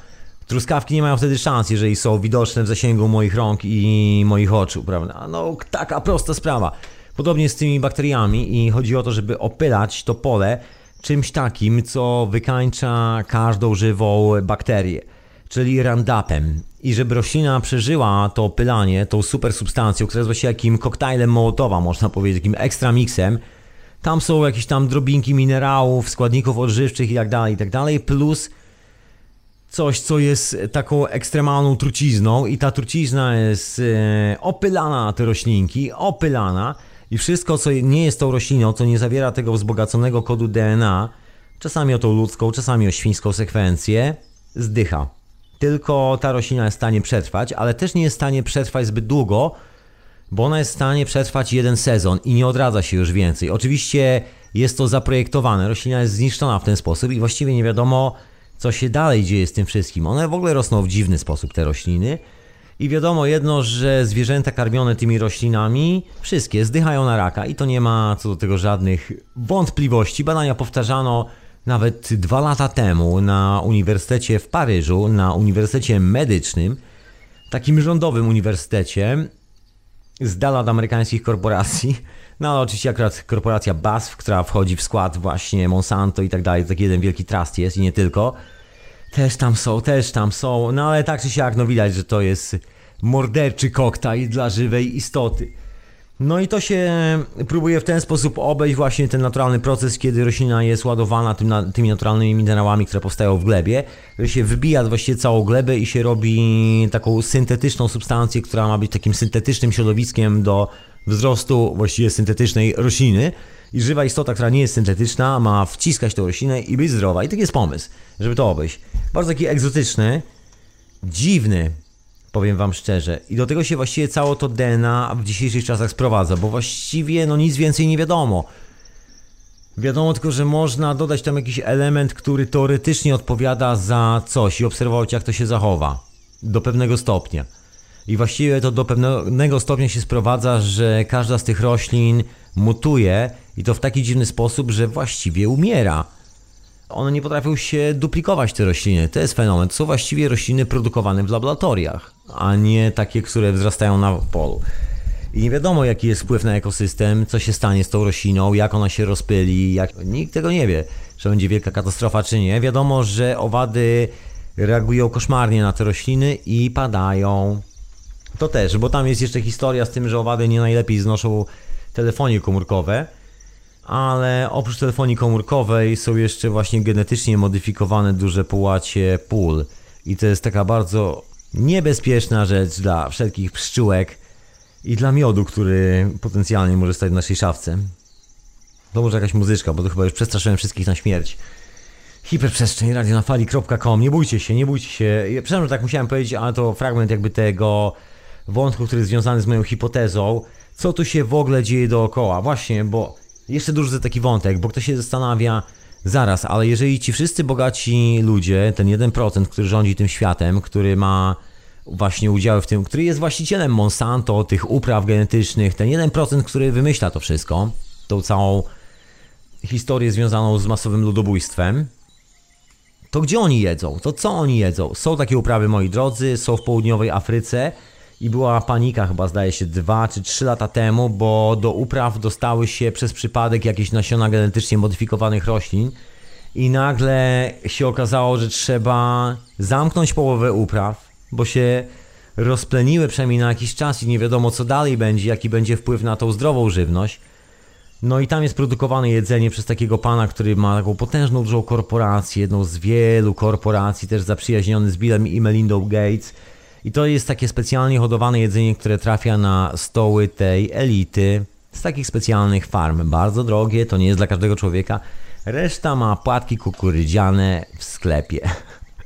Truskawki nie mają wtedy szans, jeżeli są widoczne w zasięgu moich rąk i moich oczu, prawda? No, taka prosta sprawa. Podobnie z tymi bakteriami i chodzi o to, żeby opylać to pole czymś takim, co wykańcza każdą żywą bakterię, czyli Roundupem. I żeby roślina przeżyła to opylanie, tą super substancją, która jest właściwie jakim koktajlem Mołotowa, można powiedzieć, takim ekstra miksem, tam są jakieś tam drobinki minerałów, składników odżywczych i tak dalej, i tak dalej, plus coś, co jest taką ekstremalną trucizną i ta trucizna jest e, opylana na te roślinki, opylana i wszystko, co nie jest tą rośliną, co nie zawiera tego wzbogaconego kodu DNA, czasami o tą ludzką, czasami o świńską sekwencję, zdycha. Tylko ta roślina jest w stanie przetrwać, ale też nie jest w stanie przetrwać zbyt długo, bo ona jest w stanie przetrwać jeden sezon i nie odradza się już więcej. Oczywiście jest to zaprojektowane, roślina jest zniszczona w ten sposób i właściwie nie wiadomo, co się dalej dzieje z tym wszystkim. One w ogóle rosną w dziwny sposób, te rośliny. I wiadomo jedno, że zwierzęta karmione tymi roślinami, wszystkie zdychają na raka i to nie ma co do tego żadnych wątpliwości. Badania powtarzano nawet dwa lata temu na Uniwersytecie w Paryżu, na Uniwersytecie Medycznym, takim rządowym uniwersytecie, z dala od amerykańskich korporacji. No ale oczywiście akurat korporacja BASF, która wchodzi w skład właśnie Monsanto i tak dalej, taki jeden wielki trust jest i nie tylko. Też tam są, też tam są, no ale tak czy siak, no widać, że to jest morderczy koktajl dla żywej istoty. No i to się próbuje w ten sposób obejść właśnie ten naturalny proces, kiedy roślina jest ładowana tym, tymi naturalnymi minerałami, które powstają w glebie, że się wybija właściwie całą glebę i się robi taką syntetyczną substancję, która ma być takim syntetycznym środowiskiem do wzrostu właściwie syntetycznej rośliny. I żywa istota, która nie jest syntetyczna, ma wciskać tą roślinę i być zdrowa. I taki jest pomysł, żeby to obejść. Bardzo taki egzotyczny, dziwny, powiem wam szczerze. I do tego się właściwie całe to DNA w dzisiejszych czasach sprowadza, bo właściwie no nic więcej nie wiadomo. Wiadomo tylko, że można dodać tam jakiś element, który teoretycznie odpowiada za coś i obserwować jak to się zachowa. Do pewnego stopnia. I właściwie to do pewnego stopnia się sprowadza, że każda z tych roślin mutuje i to w taki dziwny sposób, że właściwie umiera. One nie potrafią się duplikować, te rośliny. To jest fenomen. To są właściwie rośliny produkowane w laboratoriach, a nie takie, które wzrastają na polu. I nie wiadomo, jaki jest wpływ na ekosystem, co się stanie z tą rośliną, jak ona się rozpyli, jak... nikt tego nie wie, czy będzie wielka katastrofa, czy nie. Wiadomo, że owady reagują koszmarnie na te rośliny i padają. To też, bo tam jest jeszcze historia z tym, że owady nie najlepiej znoszą telefonie komórkowe, ale oprócz telefonii komórkowej są jeszcze właśnie genetycznie modyfikowane duże połacie pól. I to jest taka bardzo niebezpieczna rzecz dla wszelkich pszczółek i dla miodu, który potencjalnie może stać w naszej szafce. To może jakaś muzyczka, bo to chyba już przestraszyłem wszystkich na śmierć. Hiperprzestrzeń, radionafali.com. Nie bójcie się, nie bójcie się. Przepraszam, że tak musiałem powiedzieć, ale to fragment jakby tego wątku, który jest związany z moją hipotezą. Co tu się w ogóle dzieje dookoła? Właśnie, bo jeszcze duży taki wątek, bo ktoś się zastanawia, zaraz, ale jeżeli ci wszyscy bogaci ludzie, ten 1%, który rządzi tym światem, który ma właśnie udziały w tym, który jest właścicielem Monsanto, tych upraw genetycznych, ten 1%, który wymyśla to wszystko, tą całą historię związaną z masowym ludobójstwem, to gdzie oni jedzą? To co oni jedzą? Są takie uprawy, moi drodzy, są w południowej Afryce, i była panika chyba zdaje się dwa czy trzy lata temu, bo do upraw dostały się przez przypadek jakieś nasiona genetycznie modyfikowanych roślin i nagle się okazało, że trzeba zamknąć połowę upraw, bo się rozpleniły przynajmniej na jakiś czas i nie wiadomo co dalej będzie, jaki będzie wpływ na tą zdrową żywność. No i tam jest produkowane jedzenie przez takiego pana, który ma taką potężną, dużą korporację, jedną z wielu korporacji, też zaprzyjaźniony z Billem i Melindą Gates. I to jest takie specjalnie hodowane jedzenie, które trafia na stoły tej elity z takich specjalnych farm. Bardzo drogie, to nie jest dla każdego człowieka. Reszta ma płatki kukurydziane w sklepie.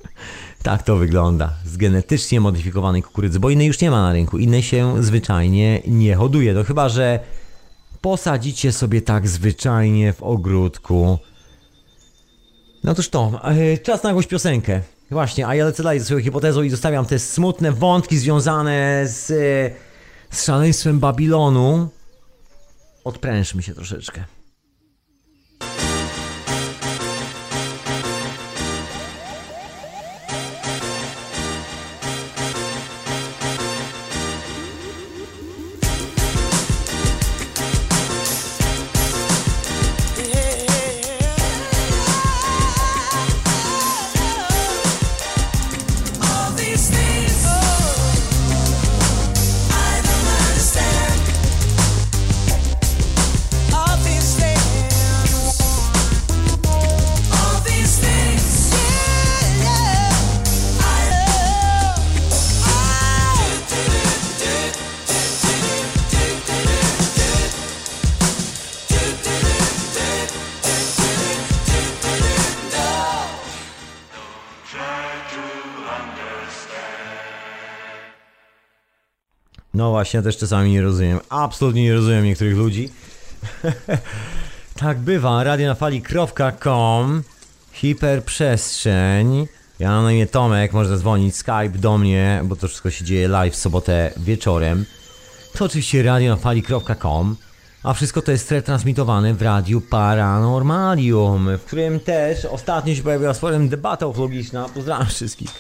tak to wygląda. Z genetycznie modyfikowanej kukurydzy, bo innej już nie ma na rynku. Innej się zwyczajnie nie hoduje. To chyba, że posadzicie sobie tak zwyczajnie w ogródku. No toż to, e, czas na jakąś piosenkę. Właśnie, a ja lecę dalej ze swoją hipotezą i zostawiam te smutne wątki związane z, e, z szaleństwem Babilonu. Odprężmy się troszeczkę. No właśnie, ja też czasami nie rozumiem. Absolutnie nie rozumiem niektórych ludzi. tak bywa. Radionafali.com Hiperprzestrzeń. Ja mam na imię Tomek, można dzwonić Skype do mnie, bo to wszystko się dzieje live w sobotę wieczorem. To oczywiście radionafali.com a wszystko to jest retransmitowane w Radiu Paranormalium, w którym też ostatnio się pojawiła sporem debata ufologiczna. Pozdrawiam wszystkich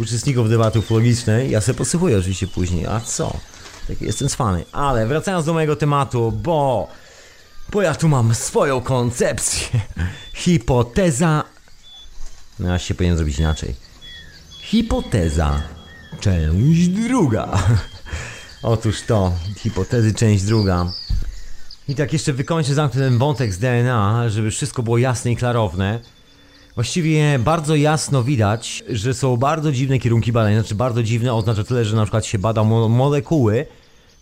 uczestników debaty ufologicznej. Ja sobie posypuję oczywiście później, a co? Taki jestem cwany. Ale wracając do mojego tematu, bo... Bo ja tu mam swoją koncepcję. Hipoteza... No ja się powinien zrobić inaczej. Hipoteza. Część druga. Otóż to, hipotezy część druga. I tak jeszcze wykończę, zamknę ten wątek z DNA, żeby wszystko było jasne i klarowne. Właściwie bardzo jasno widać, że są bardzo dziwne kierunki badań. Znaczy bardzo dziwne oznacza tyle, że na przykład się bada mo- molekuły,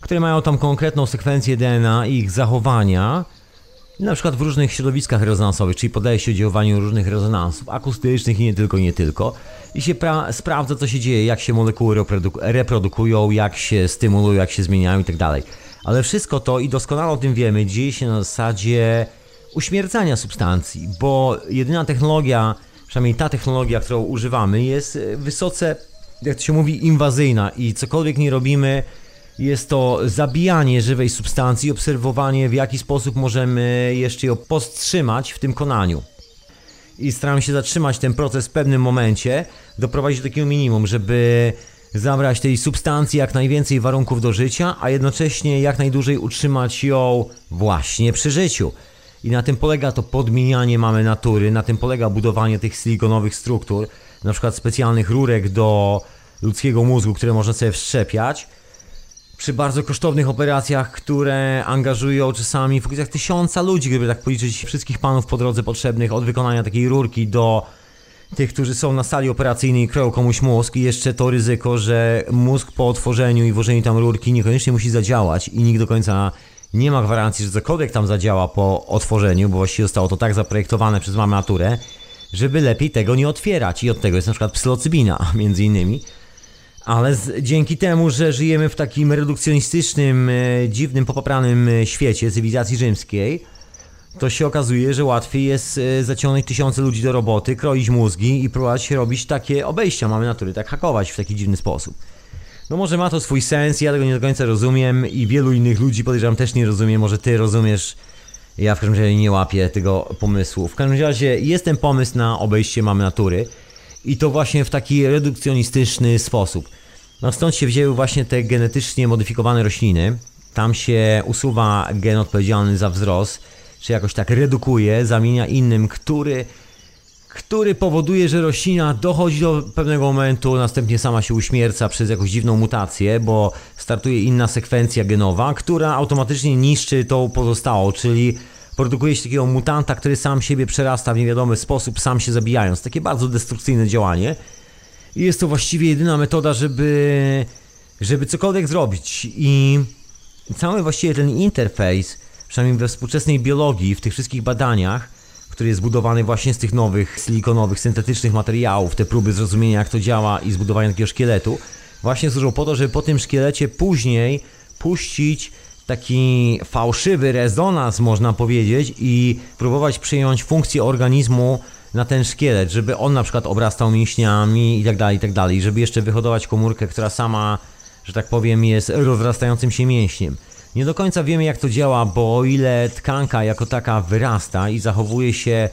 które mają tam konkretną sekwencję DNA i ich zachowania. Na przykład w różnych środowiskach rezonansowych, czyli podaje się oddziaływaniu różnych rezonansów akustycznych i nie tylko, nie tylko. I się pra- sprawdza, co się dzieje, jak się molekuły reprodu- reprodukują, jak się stymulują, jak się zmieniają i tak. Ale wszystko to, i doskonale o tym wiemy, dzieje się na zasadzie uśmiercania substancji, bo jedyna technologia, przynajmniej ta technologia, którą używamy, jest e, wysoce, jak to się mówi, inwazyjna i cokolwiek nie robimy, jest to zabijanie żywej substancji, obserwowanie w jaki sposób możemy jeszcze ją powstrzymać w tym konaniu. I staram się zatrzymać ten proces w pewnym momencie, doprowadzić do takiego minimum, żeby zabrać tej substancji jak najwięcej warunków do życia, a jednocześnie jak najdłużej utrzymać ją właśnie przy życiu. I na tym polega to podmienianie mamy natury, na tym polega budowanie tych silikonowych struktur, na przykład specjalnych rurek do ludzkiego mózgu, które można sobie wszczepiać przy bardzo kosztownych operacjach, które angażują czasami w okolicach tysiąca ludzi, gdyby tak policzyć wszystkich panów po drodze potrzebnych od wykonania takiej rurki do tych, którzy są na sali operacyjnej i kroją komuś mózg i jeszcze to ryzyko, że mózg po otworzeniu i włożeniu tam rurki niekoniecznie musi zadziałać i nikt do końca nie ma gwarancji, że cokolwiek tam zadziała po otworzeniu, bo właściwie zostało to tak zaprojektowane przez mamę naturę, żeby lepiej tego nie otwierać i od tego jest na przykład psylocybina między innymi. Ale z, dzięki temu, że żyjemy w takim redukcjonistycznym, e, dziwnym, popapranym e, świecie cywilizacji rzymskiej, to się okazuje, że łatwiej jest e, zaciągnąć tysiące ludzi do roboty, kroić mózgi i próbować robić takie obejścia mamy natury, tak hakować w taki dziwny sposób. No może ma to swój sens, ja tego nie do końca rozumiem i wielu innych ludzi podejrzewam też nie rozumie, może ty rozumiesz. Ja w każdym razie nie łapię tego pomysłu. W każdym razie jest ten pomysł na obejście mamy natury i to właśnie w taki redukcjonistyczny sposób. No stąd się wzięły właśnie te genetycznie modyfikowane rośliny. Tam się usuwa gen odpowiedzialny za wzrost, czy jakoś tak redukuje, zamienia innym, który, który powoduje, że roślina dochodzi do pewnego momentu, następnie sama się uśmierca przez jakąś dziwną mutację, bo startuje inna sekwencja genowa, która automatycznie niszczy tą pozostałą, czyli produkuje się takiego mutanta, który sam siebie przerasta w niewiadomy sposób, sam się zabijając. Takie bardzo destrukcyjne działanie. I jest to właściwie jedyna metoda, żeby, żeby cokolwiek zrobić. I cały właściwie ten interfejs, przynajmniej we współczesnej biologii, w tych wszystkich badaniach, który jest zbudowany właśnie z tych nowych silikonowych, syntetycznych materiałów, te próby zrozumienia jak to działa i zbudowania takiego szkieletu, właśnie służą po to, żeby po tym szkielecie później puścić taki fałszywy rezonans, można powiedzieć, i próbować przyjąć funkcję organizmu na ten szkielet, żeby on na przykład obrastał mięśniami i tak dalej, i tak dalej, żeby jeszcze wyhodować komórkę, która sama, że tak powiem, jest rozrastającym się mięśniem. Nie do końca wiemy jak to działa, bo o ile tkanka jako taka wyrasta i zachowuje się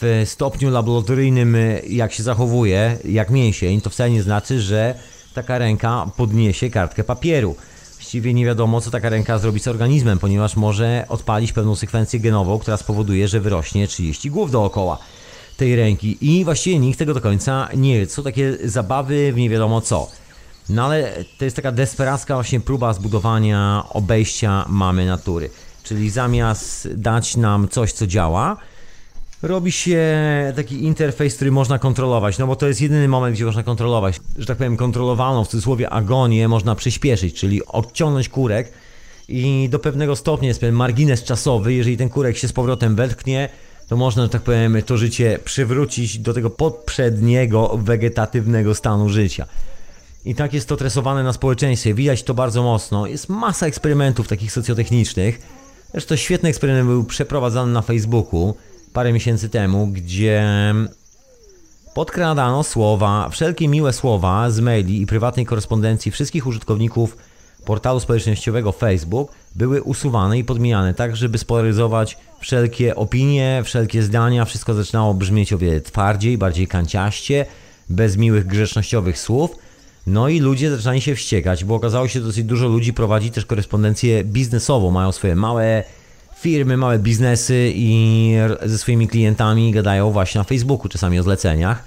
w stopniu laboratoryjnym, jak się zachowuje, jak mięsień, to wcale nie znaczy, że taka ręka podniesie kartkę papieru. Właściwie nie wiadomo, co taka ręka zrobi z organizmem, ponieważ może odpalić pewną sekwencję genową, która spowoduje, że wyrośnie 30 głów dookoła tej ręki. I właściwie nikt tego do końca nie wie. Są takie zabawy w nie wiadomo co. No ale to jest taka desperacka właśnie próba zbudowania obejścia mamy natury. Czyli zamiast dać nam coś, co działa, robi się taki interfejs, który można kontrolować, no bo to jest jedyny moment, gdzie można kontrolować, że tak powiem, kontrolowaną w cudzysłowie agonię można przyspieszyć, czyli odciągnąć kurek i do pewnego stopnia jest pewien margines czasowy, jeżeli ten kurek się z powrotem wetknie, to można, że tak powiem, to życie przywrócić do tego poprzedniego wegetatywnego stanu życia. I tak jest to tresowane na społeczeństwie, widać to bardzo mocno. Jest masa eksperymentów takich socjotechnicznych. Zresztą świetny eksperyment był przeprowadzany na Facebooku parę miesięcy temu, gdzie podkradano słowa, wszelkie miłe słowa z maili i prywatnej korespondencji wszystkich użytkowników portalu społecznościowego Facebook były usuwane i podmijane, tak żeby spolaryzować wszelkie opinie, wszelkie zdania, wszystko zaczynało brzmieć o wiele twardziej, bardziej kanciaście, bez miłych grzecznościowych słów. No i ludzie zaczynali się wściekać, bo okazało się, że dosyć dużo ludzi prowadzi też korespondencję biznesową, mają swoje małe firmy, małe biznesy i ze swoimi klientami gadają właśnie na Facebooku, czasami o zleceniach.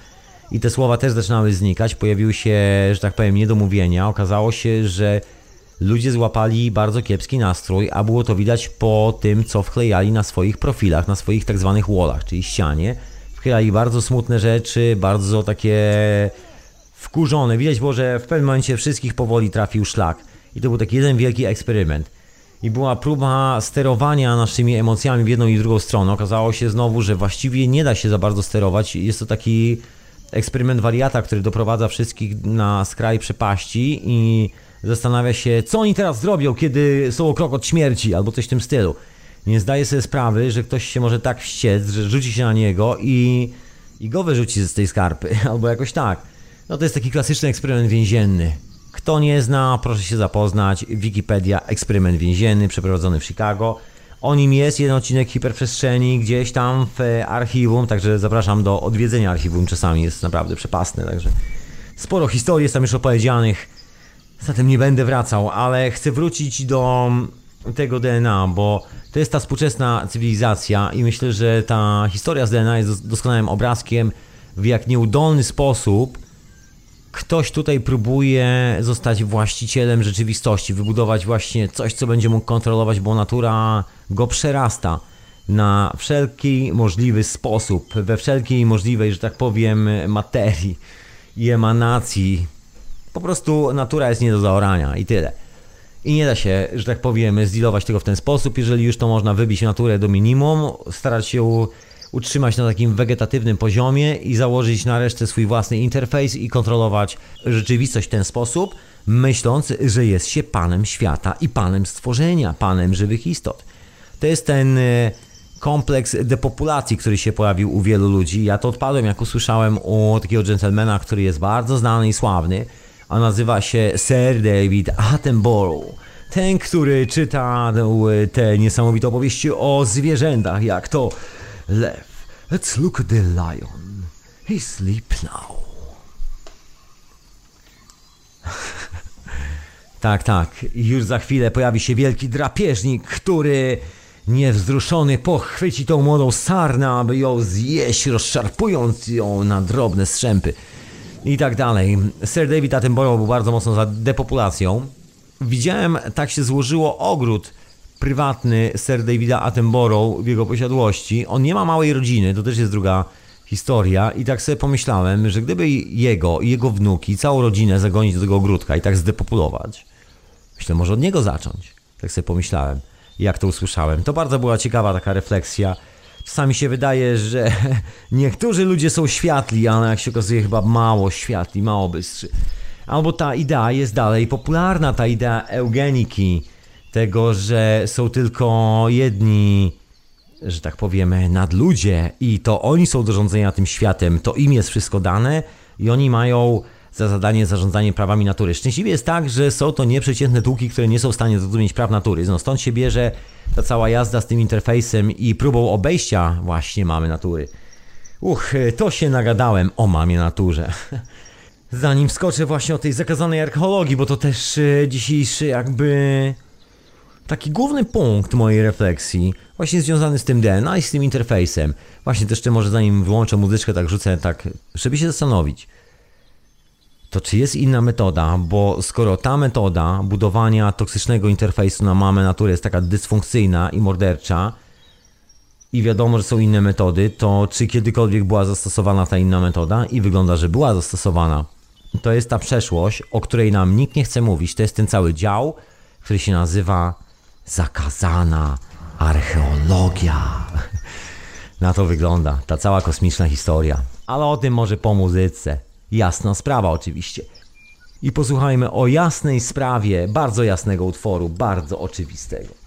I te słowa też zaczynały znikać, pojawiły się, że tak powiem, niedomówienia. Okazało się, że ludzie złapali bardzo kiepski nastrój, a było to widać po tym, co wklejali na swoich profilach, na swoich tak zwanych wallach, czyli ścianie. Wklejali bardzo smutne rzeczy, bardzo takie wkurzone. Widać było, że w pewnym momencie wszystkich powoli trafił szlak. I to był taki jeden wielki eksperyment. I była próba sterowania naszymi emocjami w jedną i drugą stronę. Okazało się znowu, że właściwie nie da się za bardzo sterować. Jest to taki eksperyment wariata, który doprowadza wszystkich na skraj przepaści i zastanawia się, co oni teraz zrobią, kiedy są o krok od śmierci, albo coś w tym stylu. Nie zdaje sobie sprawy, że ktoś się może tak wściec, że rzuci się na niego i, i go wyrzuci z tej skarpy, albo jakoś tak. No to jest taki klasyczny eksperyment więzienny. Kto nie zna, proszę się zapoznać. Wikipedia, eksperyment więzienny przeprowadzony w Chicago. O nim jest jeden odcinek hiperprzestrzeni gdzieś tam w archiwum, także zapraszam do odwiedzenia archiwum. Czasami jest naprawdę przepasne, także sporo historii jest tam już opowiedzianych. Zatem nie będę wracał, ale chcę wrócić do tego DNA, bo to jest ta współczesna cywilizacja i myślę, że ta historia z DNA jest dos- doskonałym obrazkiem, w jak nieudolny sposób ktoś tutaj próbuje zostać właścicielem rzeczywistości, wybudować właśnie coś, co będzie mógł kontrolować, bo natura go przerasta na wszelki możliwy sposób, we wszelkiej możliwej, że tak powiem, materii i emanacji. Po prostu natura jest nie do zaorania i tyle. I nie da się, że tak powiem, zdealować tego w ten sposób. Jeżeli już to można wybić naturę do minimum, starać się utrzymać na takim wegetatywnym poziomie i założyć na resztę swój własny interfejs i kontrolować rzeczywistość w ten sposób, myśląc, że jest się panem świata i panem stworzenia, panem żywych istot. To jest ten e, kompleks depopulacji, który się pojawił u wielu ludzi. Ja to odpadłem, jak usłyszałem u takiego dżentelmena, który jest bardzo znany i sławny, a nazywa się Sir David Attenborough. Ten, który czyta e, te niesamowite opowieści o zwierzętach, jak to lew. Let's look at the lion. He sleep now. Tak, tak. Już za chwilę pojawi się wielki drapieżnik, który niewzruszony pochwyci tą młodą sarnę, aby ją zjeść, rozszarpując ją na drobne strzępy. I tak dalej. Sir David Attenborough był bardzo mocno za depopulacją. Widziałem, tak się złożyło ogród prywatny Sir Davida Attenborough w jego posiadłości. On nie ma małej rodziny, to też jest druga historia. I tak sobie pomyślałem, że gdyby jego i jego wnuki, całą rodzinę zagonić do tego ogródka i tak zdepopulować, myślę, może od niego zacząć. Tak sobie pomyślałem, jak to usłyszałem. To bardzo była ciekawa taka refleksja. Czasami się wydaje, że niektórzy ludzie są światli, ale jak się okazuje chyba mało światli, mało bystrzy. Albo ta idea jest dalej popularna, ta idea eugeniki, tego, że są tylko jedni, że tak powiemy, nadludzie i to oni są do rządzenia tym światem, to im jest wszystko dane i oni mają za zadanie zarządzanie prawami natury. Szczęśliwie jest tak, że są to nieprzeciętne tłuki, które nie są w stanie zrozumieć praw natury. No stąd się bierze ta cała jazda z tym interfejsem i próbą obejścia właśnie mamy natury. Uch, to się nagadałem o mamie naturze. Zanim skoczę właśnie o tej zakazanej archeologii, bo to też e, dzisiejszy jakby taki główny punkt mojej refleksji, właśnie związany z tym DNA i z tym interfejsem. Właśnie też jeszcze może zanim wyłączę muzyczkę, tak rzucę tak, żeby się zastanowić. To czy jest inna metoda, bo skoro ta metoda budowania toksycznego interfejsu na mamę natury jest taka dysfunkcyjna i mordercza i wiadomo, że są inne metody, to czy kiedykolwiek była zastosowana ta inna metoda i wygląda, że była zastosowana. To jest ta przeszłość, o której nam nikt nie chce mówić. To jest ten cały dział, który się nazywa zakazana archeologia. Na to wygląda ta cała kosmiczna historia. Ale o tym może po muzyce. Jasna sprawa oczywiście. I posłuchajmy o jasnej sprawie bardzo jasnego utworu, bardzo oczywistego.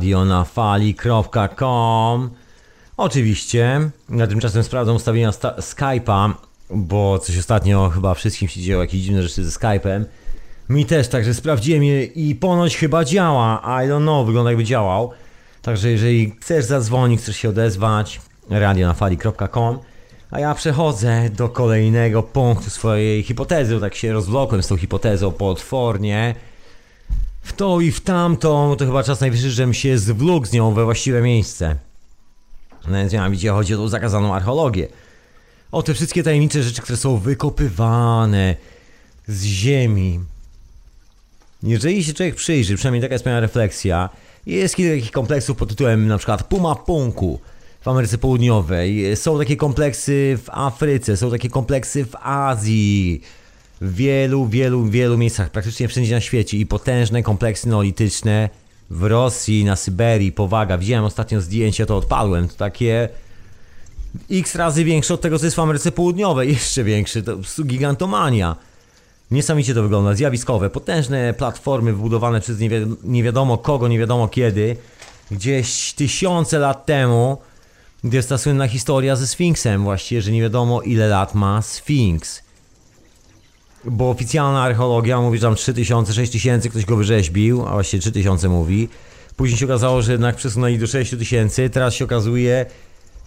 Radio na fali.com Oczywiście, ja tymczasem sprawdzam ustawienia sta- Skype'a, bo coś ostatnio chyba wszystkim się dzieło, jakieś dziwne rzeczy ze Skype'em. Mi też, także sprawdziłem je i ponoć chyba działa. I don't know, wygląda jakby działał. Także jeżeli chcesz zadzwonić, chcesz się odezwać, radio na fali.com. A ja przechodzę do kolejnego punktu swojej hipotezy, bo tak się rozwlokłem z tą hipotezą potwornie. W tą i w tamtą, to chyba czas najwyższy, żebym się zwlókł z nią we właściwe miejsce. No więc mianowicie chodzi o tą zakazaną archeologię. O te wszystkie tajemnicze rzeczy, które są wykopywane z ziemi. Jeżeli się człowiek przyjrzy, przynajmniej taka jest moja refleksja, jest kilka takich kompleksów pod tytułem na przykład Puma Punku w Ameryce Południowej, są takie kompleksy w Afryce, są takie kompleksy w Azji, w wielu, wielu, wielu miejscach, praktycznie wszędzie na świecie i potężne kompleksy neolityczne w Rosji, na Syberii, powaga. Widziałem ostatnio zdjęcie, to odpadłem, to takie x razy większe od tego, co jest w Ameryce Południowej, jeszcze większe, to gigantomania. Niesamowicie to wygląda, zjawiskowe, potężne platformy wybudowane przez nie, wi- nie wiadomo kogo, nie wiadomo kiedy, gdzieś tysiące lat temu, gdzie jest ta słynna historia ze Sfinksem właściwie, że nie wiadomo ile lat ma Sfinks. Bo oficjalna archeologia mówi, że tam 3000, 6000 ktoś go wyrzeźbił, a właściwie 3000 mówi. Później się okazało, że jednak przesunęli do 6000, teraz się okazuje,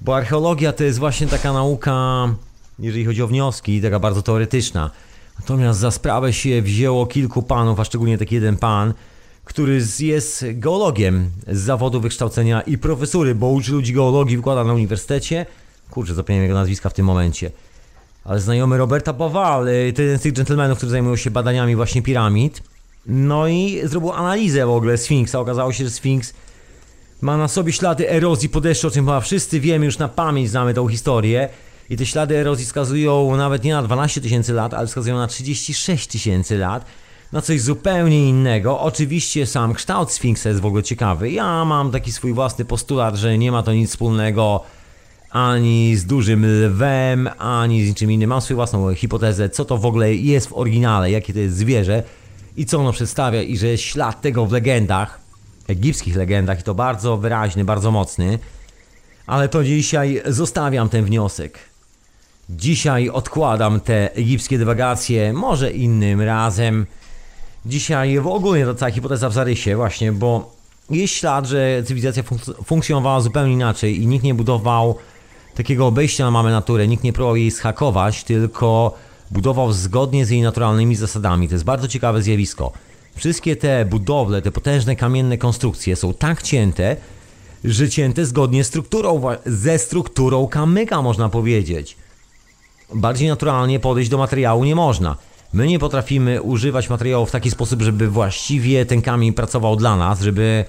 bo archeologia to jest właśnie taka nauka, jeżeli chodzi o wnioski, taka bardzo teoretyczna. Natomiast za sprawę się wzięło kilku panów, a szczególnie taki jeden pan, który jest geologiem z zawodu wykształcenia i profesury, bo uczy ludzi geologii, wykłada na uniwersytecie. Kurczę, zapomniałem jego nazwiska w tym momencie. Ale znajomy Roberta Bawal, jeden z tych dżentelmenów, którzy zajmują się badaniami właśnie piramid. No i zrobił analizę w ogóle Sfinksa. Okazało się, że Sfinks Ma na sobie ślady erozji po deszczu, o czym chyba wszyscy wiemy, już na pamięć znamy tą historię. I te ślady erozji wskazują nawet nie na 12 tysięcy lat, ale wskazują na 36 tysięcy lat. Na coś zupełnie innego. Oczywiście sam kształt Sfinksa jest w ogóle ciekawy. Ja mam taki swój własny postulat, że nie ma to nic wspólnego ani z dużym lwem, ani z niczym innym. Mam swoją własną hipotezę, co to w ogóle jest w oryginale, jakie to jest zwierzę i co ono przedstawia i że ślad tego w legendach, egipskich legendach i to bardzo wyraźny, bardzo mocny. Ale to dzisiaj zostawiam ten wniosek. Dzisiaj odkładam te egipskie dywagacje, może innym razem. Dzisiaj w ogóle to cała hipoteza w zarysie właśnie, bo jest ślad, że cywilizacja funk- funkcjonowała zupełnie inaczej i nikt nie budował takiego obejścia na naturę, nikt nie próbował jej schakować, tylko budował zgodnie z jej naturalnymi zasadami. To jest bardzo ciekawe zjawisko. Wszystkie te budowle, te potężne kamienne konstrukcje są tak cięte, że cięte zgodnie z strukturą, ze strukturą kamyka można powiedzieć bardziej naturalnie podejść do materiału nie można. My nie potrafimy używać materiału w taki sposób, żeby właściwie ten kamień pracował dla nas, żeby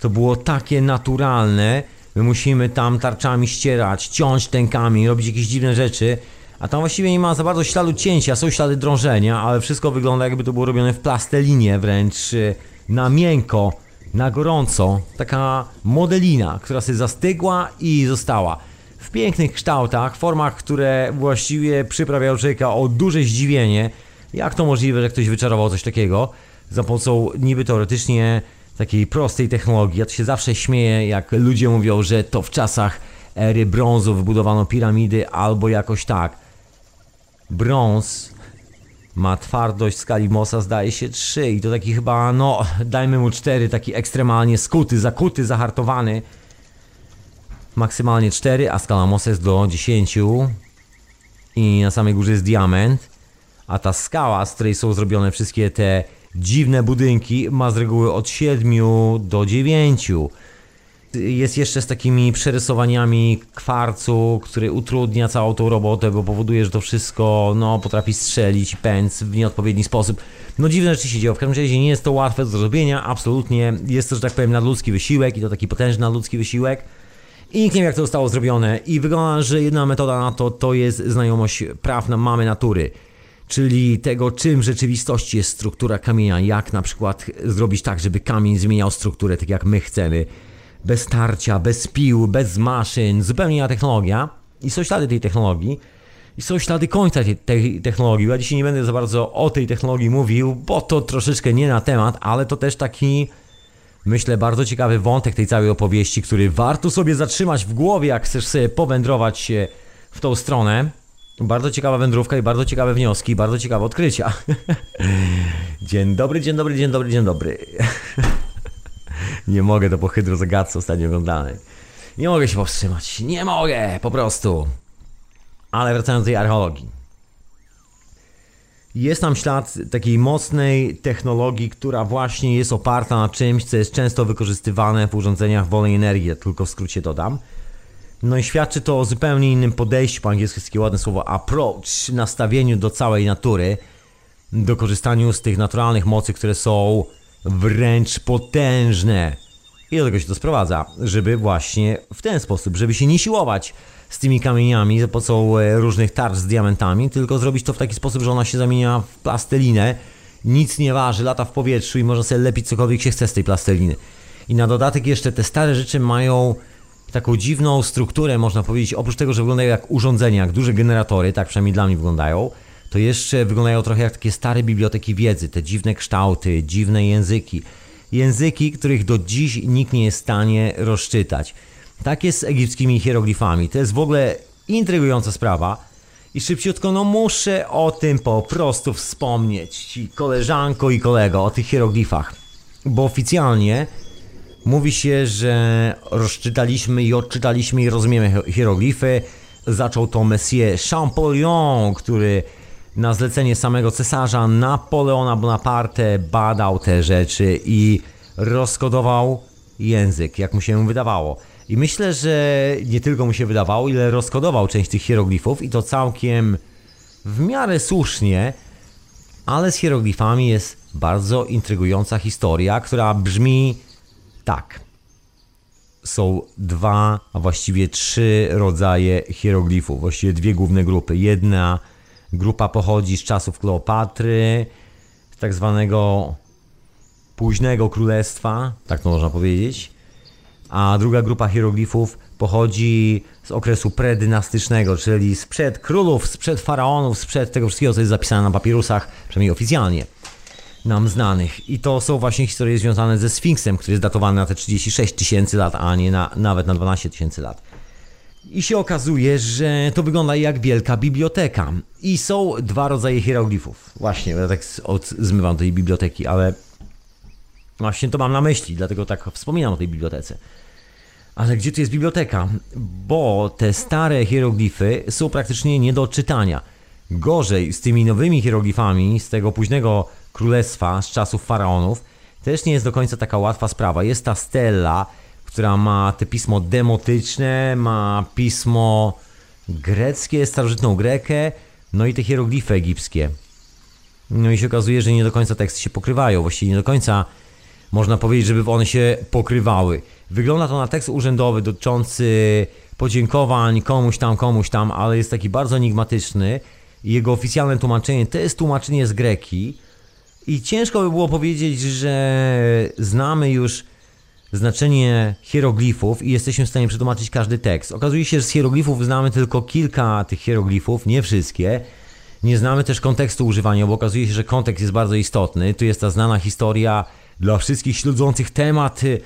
to było takie naturalne. My musimy tam tarczami ścierać, ciąć ten kamień, robić jakieś dziwne rzeczy. A tam właściwie nie ma za bardzo śladu cięcia, są ślady drążenia, ale wszystko wygląda jakby to było robione w plastelinie, wręcz y, na miękko, na gorąco. Taka modelina, która sobie zastygła i została w pięknych kształtach, formach, które właściwie przyprawiają człowieka o duże zdziwienie. Jak to możliwe, że ktoś wyczarował coś takiego za pomocą niby teoretycznie takiej prostej technologii? Ja to się zawsze śmieję, jak ludzie mówią, że to w czasach ery brązu wybudowano piramidy albo jakoś tak. Brąz ma twardość skali Mosa zdaje się 3 i to taki chyba, no dajmy mu 4, taki ekstremalnie skuty, zakuty, zahartowany maksymalnie 4, a skala Mosa jest do 10 i na samej górze jest diament, a ta skała, z której są zrobione wszystkie te dziwne budynki, ma z reguły od 7 do 9. Jest jeszcze z takimi przerysowaniami kwarcu, który utrudnia całą tą robotę, bo powoduje, że to wszystko no, potrafi strzelić pędz w nieodpowiedni sposób. No dziwne rzeczy się dzieją. W każdym razie nie jest to łatwe do zrobienia, absolutnie. Jest to, że tak powiem, nadludzki wysiłek i to taki potężny nadludzki wysiłek. I nikt nie wie, jak to zostało zrobione. I wygląda, że jedna metoda na to, to jest znajomość praw na mamy natury. Czyli tego, czym w rzeczywistości jest struktura kamienia. Jak na przykład zrobić tak, żeby kamień zmieniał strukturę tak, jak my chcemy. Bez tarcia, bez pił, bez maszyn. Zupełnie inna technologia. I są ślady tej technologii. I są ślady końca tej, tej technologii. Ja dzisiaj nie będę za bardzo o tej technologii mówił, bo to troszeczkę nie na temat, ale to też taki myślę, bardzo ciekawy wątek tej całej opowieści, który warto sobie zatrzymać w głowie, jak chcesz sobie powędrować w tą stronę. Bardzo ciekawa wędrówka i bardzo ciekawe wnioski, bardzo ciekawe odkrycia. dzień dobry, dzień dobry, dzień dobry, dzień dobry. Nie mogę, to po hydrozagadce ostatnio oglądanej. Nie mogę się powstrzymać, nie mogę, po prostu. Ale wracając do tej archeologii. Jest tam ślad takiej mocnej technologii, która właśnie jest oparta na czymś, co jest często wykorzystywane w urządzeniach wolnej energii, tylko w skrócie dodam. No i świadczy to o zupełnie innym podejściu, po angielsku jest takie ładne słowo approach, nastawieniu do całej natury, do korzystaniu z tych naturalnych mocy, które są wręcz potężne. I do tego się to sprowadza, żeby właśnie w ten sposób, żeby się nie siłować z tymi kamieniami za pomocą e, różnych tarcz z diamentami, tylko zrobić to w taki sposób, że ona się zamienia w plastelinę, nic nie waży, lata w powietrzu i można sobie lepić cokolwiek się chce z tej plasteliny. I na dodatek jeszcze te stare rzeczy mają taką dziwną strukturę, można powiedzieć, oprócz tego, że wyglądają jak urządzenia, jak duże generatory, tak przynajmniej dla mnie wyglądają, to jeszcze wyglądają trochę jak takie stare biblioteki wiedzy, te dziwne kształty, dziwne języki. Języki, których do dziś nikt nie jest w stanie rozczytać. Tak jest z egipskimi hieroglifami. To jest w ogóle intrygująca sprawa. I szybciutko, no muszę o tym po prostu wspomnieć ci koleżanko i kolego, o tych hieroglifach. Bo oficjalnie mówi się, że rozczytaliśmy i odczytaliśmy i rozumiemy hi- hieroglify. Zaczął to Monsieur Champollion, który na zlecenie samego cesarza Napoleona Bonaparte badał te rzeczy i rozkodował język, jak mu się wydawało. I myślę, że nie tylko mu się wydawało, ile rozkodował część tych hieroglifów i to całkiem w miarę słusznie, ale z hieroglifami jest bardzo intrygująca historia, która brzmi tak. są dwa, a właściwie trzy rodzaje hieroglifów, właściwie dwie główne grupy. Jedna grupa pochodzi z czasów Kleopatry, z tak zwanego późnego królestwa, tak to można powiedzieć, a druga grupa hieroglifów pochodzi z okresu predynastycznego, czyli sprzed królów, sprzed faraonów, sprzed tego wszystkiego, co jest zapisane na papirusach, przynajmniej oficjalnie nam znanych. I to są właśnie historie związane ze Sfinksem, który jest datowany na te 36 tysięcy lat, a nie na, nawet na 12 tysięcy lat. I się okazuje, że to wygląda jak wielka biblioteka. I są dwa rodzaje hieroglifów. Właśnie, ja tak od, zmywam tej biblioteki, ale właśnie to mam na myśli, dlatego tak wspominam o tej bibliotece. Ale gdzie tu jest biblioteka? Bo te stare hieroglify są praktycznie nie do czytania. Gorzej z tymi nowymi hieroglifami z tego późnego królestwa, z czasów faraonów, też nie jest do końca taka łatwa sprawa. Jest ta stella, która ma te pismo demotyczne, ma pismo greckie, starożytną grekę, no i te hieroglify egipskie. No i się okazuje, że nie do końca teksty się pokrywają. Właściwie nie do końca można powiedzieć, żeby one się pokrywały. Wygląda to na tekst urzędowy dotyczący podziękowań komuś tam, komuś tam, ale jest taki bardzo enigmatyczny. Jego oficjalne tłumaczenie to jest tłumaczenie z greki. I ciężko by było powiedzieć, że znamy już znaczenie hieroglifów i jesteśmy w stanie przetłumaczyć każdy tekst. Okazuje się, że z hieroglifów znamy tylko kilka tych hieroglifów, nie wszystkie. Nie znamy też kontekstu używania, bo okazuje się, że kontekst jest bardzo istotny. Tu jest ta znana historia dla wszystkich śledzących temat y,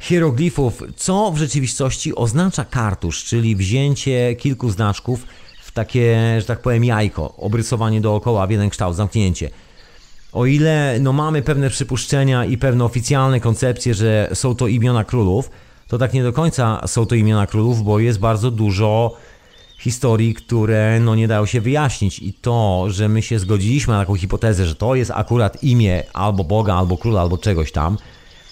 hieroglifów, co w rzeczywistości oznacza kartusz, czyli wzięcie kilku znaczków w takie, że tak powiem, jajko, obrysowanie dookoła w jeden kształt, zamknięcie. O ile no, mamy pewne przypuszczenia i pewne oficjalne koncepcje, że są to imiona królów, to tak nie do końca są to imiona królów, bo jest bardzo dużo historii, które no, nie dają się wyjaśnić. I to, że my się zgodziliśmy na taką hipotezę, że to jest akurat imię albo Boga, albo króla, albo czegoś tam,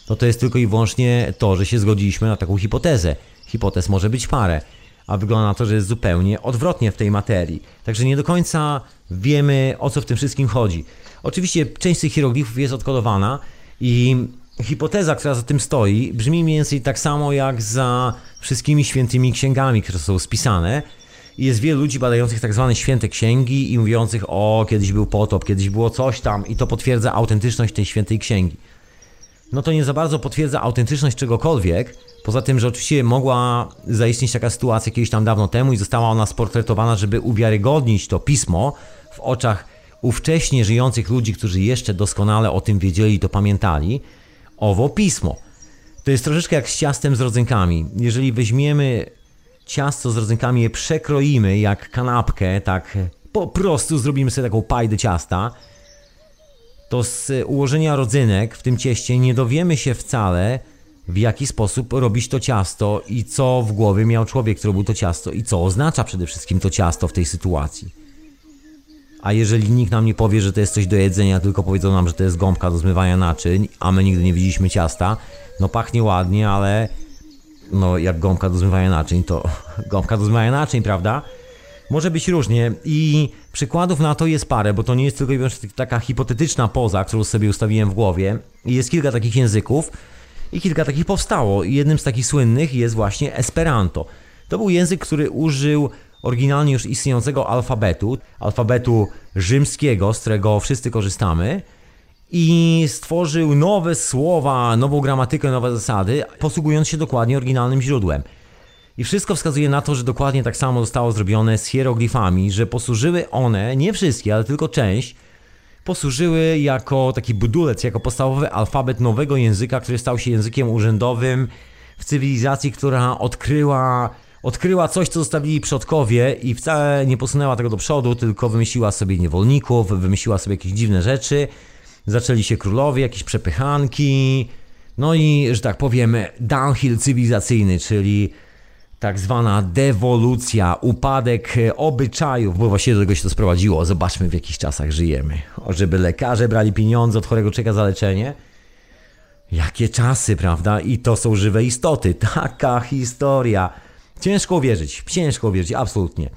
to to jest tylko i wyłącznie to, że się zgodziliśmy na taką hipotezę. Hipotez może być parę, a wygląda na to, że jest zupełnie odwrotnie w tej materii. Także nie do końca wiemy, o co w tym wszystkim chodzi. Oczywiście część tych hieroglifów jest odkodowana i hipoteza, która za tym stoi, brzmi mniej więcej tak samo jak za wszystkimi świętymi księgami, które są spisane. Jest wielu ludzi badających tak zwane święte księgi i mówiących, o, kiedyś był potop, kiedyś było coś tam i to potwierdza autentyczność tej świętej księgi. No to nie za bardzo potwierdza autentyczność czegokolwiek, poza tym, że oczywiście mogła zaistnieć taka sytuacja kiedyś tam dawno temu i została ona sportretowana, żeby uwiarygodnić to pismo w oczach ówcześnie żyjących ludzi, którzy jeszcze doskonale o tym wiedzieli to pamiętali, owo pismo. To jest troszeczkę jak z ciastem z rodzynkami. Jeżeli weźmiemy ciasto z rodzynkami, je przekroimy jak kanapkę, tak po prostu zrobimy sobie taką pajdę ciasta, to z ułożenia rodzynek w tym cieście nie dowiemy się wcale, w jaki sposób robić to ciasto i co w głowie miał człowiek, który robił to ciasto i co oznacza przede wszystkim to ciasto w tej sytuacji. A jeżeli nikt nam nie powie, że to jest coś do jedzenia, tylko powiedzą nam, że to jest gąbka do zmywania naczyń, a my nigdy nie widzieliśmy ciasta, no pachnie ładnie, ale no jak gąbka do zmywania naczyń, to gąbka do zmywania naczyń, prawda? Może być różnie i przykładów na to jest parę, bo to nie jest tylko i wyłącznie taka hipotetyczna poza, którą sobie ustawiłem w głowie. I Jest kilka takich języków i kilka takich powstało. I jednym z takich słynnych jest właśnie Esperanto. To był język, który użył oryginalnie już istniejącego alfabetu, alfabetu rzymskiego, z którego wszyscy korzystamy i stworzył nowe słowa, nową gramatykę, nowe zasady, posługując się dokładnie oryginalnym źródłem. I wszystko wskazuje na to, że dokładnie tak samo zostało zrobione z hieroglifami, że posłużyły one, nie wszystkie, ale tylko część, posłużyły jako taki budulec, jako podstawowy alfabet nowego języka, który stał się językiem urzędowym w cywilizacji, która odkryła, odkryła coś, co zostawili przodkowie i wcale nie posunęła tego do przodu, tylko wymyśliła sobie niewolników, wymyśliła sobie jakieś dziwne rzeczy. Zaczęli się królowie, jakieś przepychanki, no i, że tak powiem, downhill cywilizacyjny, czyli tak zwana dewolucja, upadek obyczajów, bo właściwie do tego się to sprowadziło. Zobaczmy, w jakich czasach żyjemy. O, żeby lekarze brali pieniądze od chorego człowieka za leczenie. Jakie czasy, prawda? I to są żywe istoty. Taka historia. Ciężko uwierzyć, ciężko uwierzyć, absolutnie.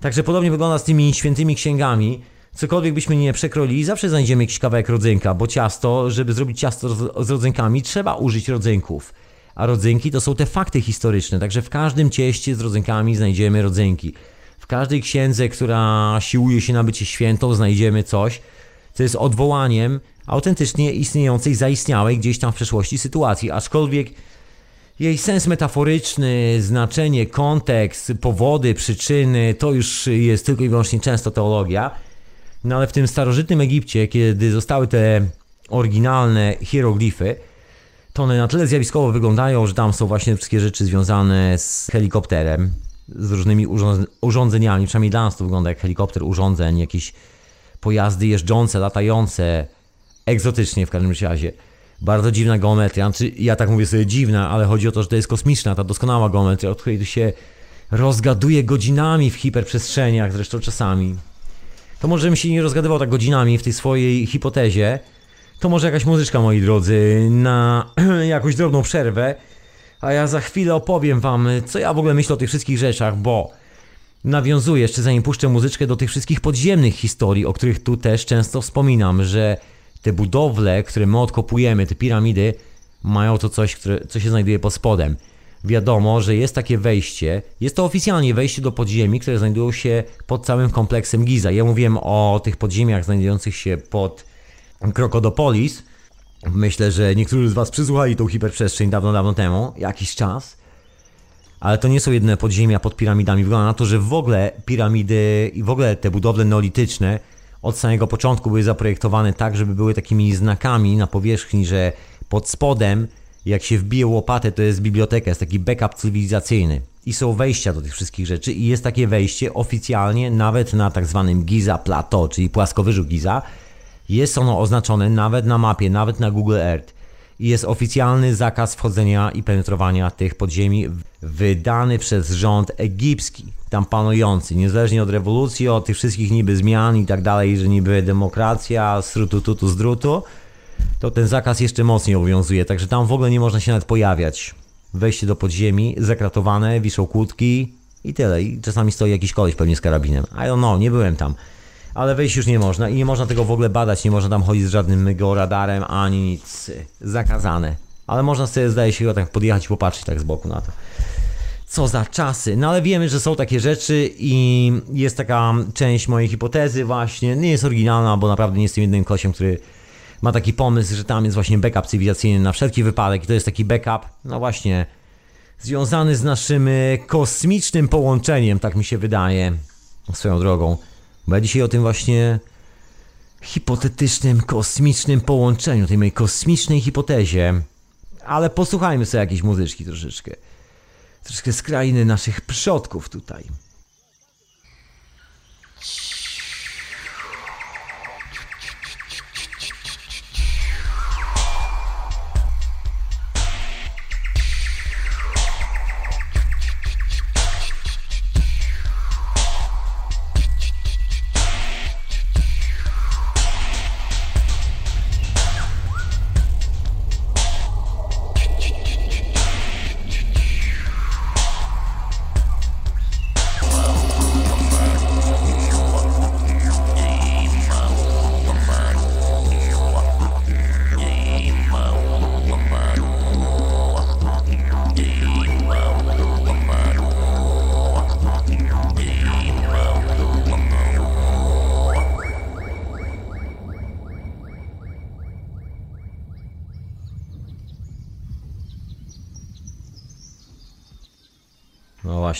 Także podobnie wygląda z tymi świętymi księgami. Cokolwiek byśmy nie przekrolili, zawsze znajdziemy jakiś kawałek rodzynka, bo ciasto, żeby zrobić ciasto z rodzynkami, trzeba użyć rodzynków. A rodzynki to są te fakty historyczne, także w każdym cieście z rodzynkami znajdziemy rodzynki. W każdej księdze, która siłuje się na bycie świętą, znajdziemy coś, co jest odwołaniem autentycznie istniejącej, zaistniałej gdzieś tam w przeszłości sytuacji, aczkolwiek jej sens metaforyczny, znaczenie, kontekst, powody, przyczyny, to już jest tylko i wyłącznie często teologia. No ale w tym starożytnym Egipcie, kiedy zostały te oryginalne hieroglify, to one na tyle zjawiskowo wyglądają, że tam są właśnie wszystkie rzeczy związane z helikopterem, z różnymi urząd- urządzeniami, przynajmniej dla nas to wygląda jak helikopter urządzeń, jakieś pojazdy jeżdżące, latające, egzotycznie w każdym razie. Bardzo dziwna geometria, znaczy ja tak mówię sobie dziwna, ale chodzi o to, że to jest kosmiczna, ta doskonała geometria, od której tu się rozgaduje godzinami w hiperprzestrzeniach, zresztą czasami. To może bym się nie rozgadywał tak godzinami w tej swojej hipotezie, to może jakaś muzyczka, moi drodzy, na jakąś drobną przerwę, a ja za chwilę opowiem wam, co ja w ogóle myślę o tych wszystkich rzeczach, bo nawiązuję jeszcze zanim puszczę muzyczkę do tych wszystkich podziemnych historii, o których tu też często wspominam, że te budowle, które my odkopujemy, te piramidy, mają to coś, które, co się znajduje pod spodem. Wiadomo, że jest takie wejście, jest to oficjalnie wejście do podziemi, które znajdują się pod całym kompleksem Giza. Ja mówiłem o tych podziemiach znajdujących się pod Krokodopolis. Myślę, że niektórzy z Was przysłuchali tą hiperprzestrzeń dawno, dawno temu, jakiś czas. Ale to nie są jedyne podziemia pod piramidami. Wygląda na to, że w ogóle piramidy i w ogóle te budowle neolityczne od samego początku były zaprojektowane tak, żeby były takimi znakami na powierzchni, że pod spodem, jak się wbije łopatę, to jest biblioteka, jest taki backup cywilizacyjny. I są wejścia do tych wszystkich rzeczy i jest takie wejście oficjalnie nawet na tak zwanym Giza Plateau, czyli płaskowyżu Giza. Jest ono oznaczone nawet na mapie, nawet na Google Earth. I jest oficjalny zakaz wchodzenia i penetrowania tych podziemi, wydany przez rząd egipski, tam panujący, niezależnie od rewolucji, od tych wszystkich niby zmian i tak dalej, że niby demokracja, srutututu z drutu, to ten zakaz jeszcze mocniej obowiązuje, także tam w ogóle nie można się nawet pojawiać. Wejście do podziemi, zakratowane, wiszą kłódki i tyle. I czasami stoi jakiś koleś pewnie z karabinem. I don't know, nie byłem tam. Ale wejść już nie można i nie można tego w ogóle badać, nie można tam chodzić z żadnym georadarem ani nic. Zakazane. Ale można sobie, zdaje się, tak podjechać i popatrzeć tak z boku na to. Co za czasy. No ale wiemy, że są takie rzeczy i jest taka część mojej hipotezy właśnie, nie jest oryginalna, bo naprawdę nie jestem jedynym kosiem, który ma taki pomysł, że tam jest właśnie backup cywilizacyjny na wszelki wypadek i to jest taki backup, no właśnie, związany z naszym kosmicznym połączeniem, tak mi się wydaje, swoją drogą. Bo ja dzisiaj o tym właśnie hipotetycznym, kosmicznym połączeniu, tej mojej kosmicznej hipotezie. Ale posłuchajmy sobie jakiejś muzyczki troszeczkę. Troszkę z krainy naszych przodków tutaj.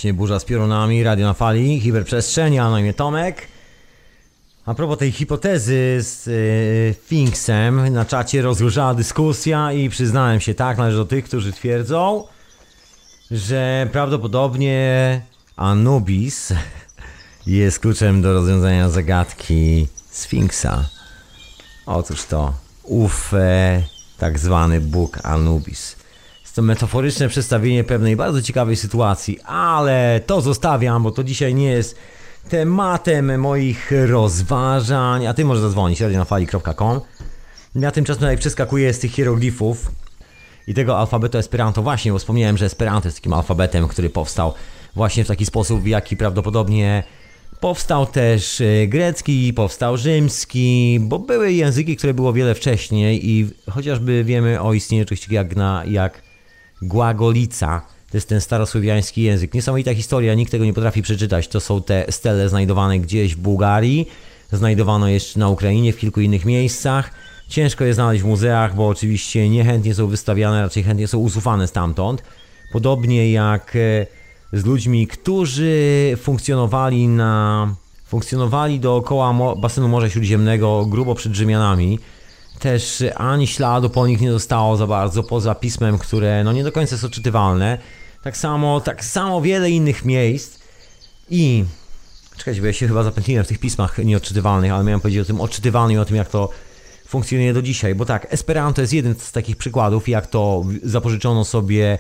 Właśnie, burza z piorunami, radio na fali, hiperprzestrzeń, a na imię Tomek. A propos tej hipotezy z yy, Finksem, na czacie rozgorzała dyskusja i przyznałem się, tak, należy do tych, którzy twierdzą, że prawdopodobnie Anubis jest kluczem do rozwiązania zagadki Sfinksa. Otóż to, ów e, tak zwany Bóg Anubis. To metaforyczne przedstawienie pewnej bardzo ciekawej sytuacji, ale to zostawiam, bo to dzisiaj nie jest tematem moich rozważań, a ty możesz zadzwonić radionafali.com. Ja tymczasem tutaj przeskakuję z tych hieroglifów i tego alfabetu Esperanto właśnie, bo wspomniałem, że Esperanto jest takim alfabetem, który powstał właśnie w taki sposób, w jaki prawdopodobnie powstał też e, grecki, powstał rzymski, bo były języki, które było wiele wcześniej i chociażby wiemy o istnieniu czegoś jak, na, jak Głagolica. To jest ten starosłowiański język. Niesamowita historia, nikt tego nie potrafi przeczytać. To są te stele znajdowane gdzieś w Bułgarii, znajdowano jeszcze na Ukrainie, w kilku innych miejscach. Ciężko je znaleźć w muzeach, bo oczywiście niechętnie są wystawiane, raczej chętnie są usuwane stamtąd. Podobnie jak e, z ludźmi, którzy funkcjonowali na funkcjonowali dookoła basenu Morza Śródziemnego grubo przed Rzymianami. Też ani śladu po nich nie zostało za bardzo, poza pismem, które no nie do końca jest odczytywalne. Tak samo, tak samo wiele innych miejsc. I czekajcie, bo ja się chyba zapętliłem w tych pismach nieodczytywalnych, ale miałem powiedzieć o tym odczytywalnym i o tym, jak to funkcjonuje do dzisiaj. Bo tak, Esperanto jest jeden z takich przykładów, jak to zapożyczono sobie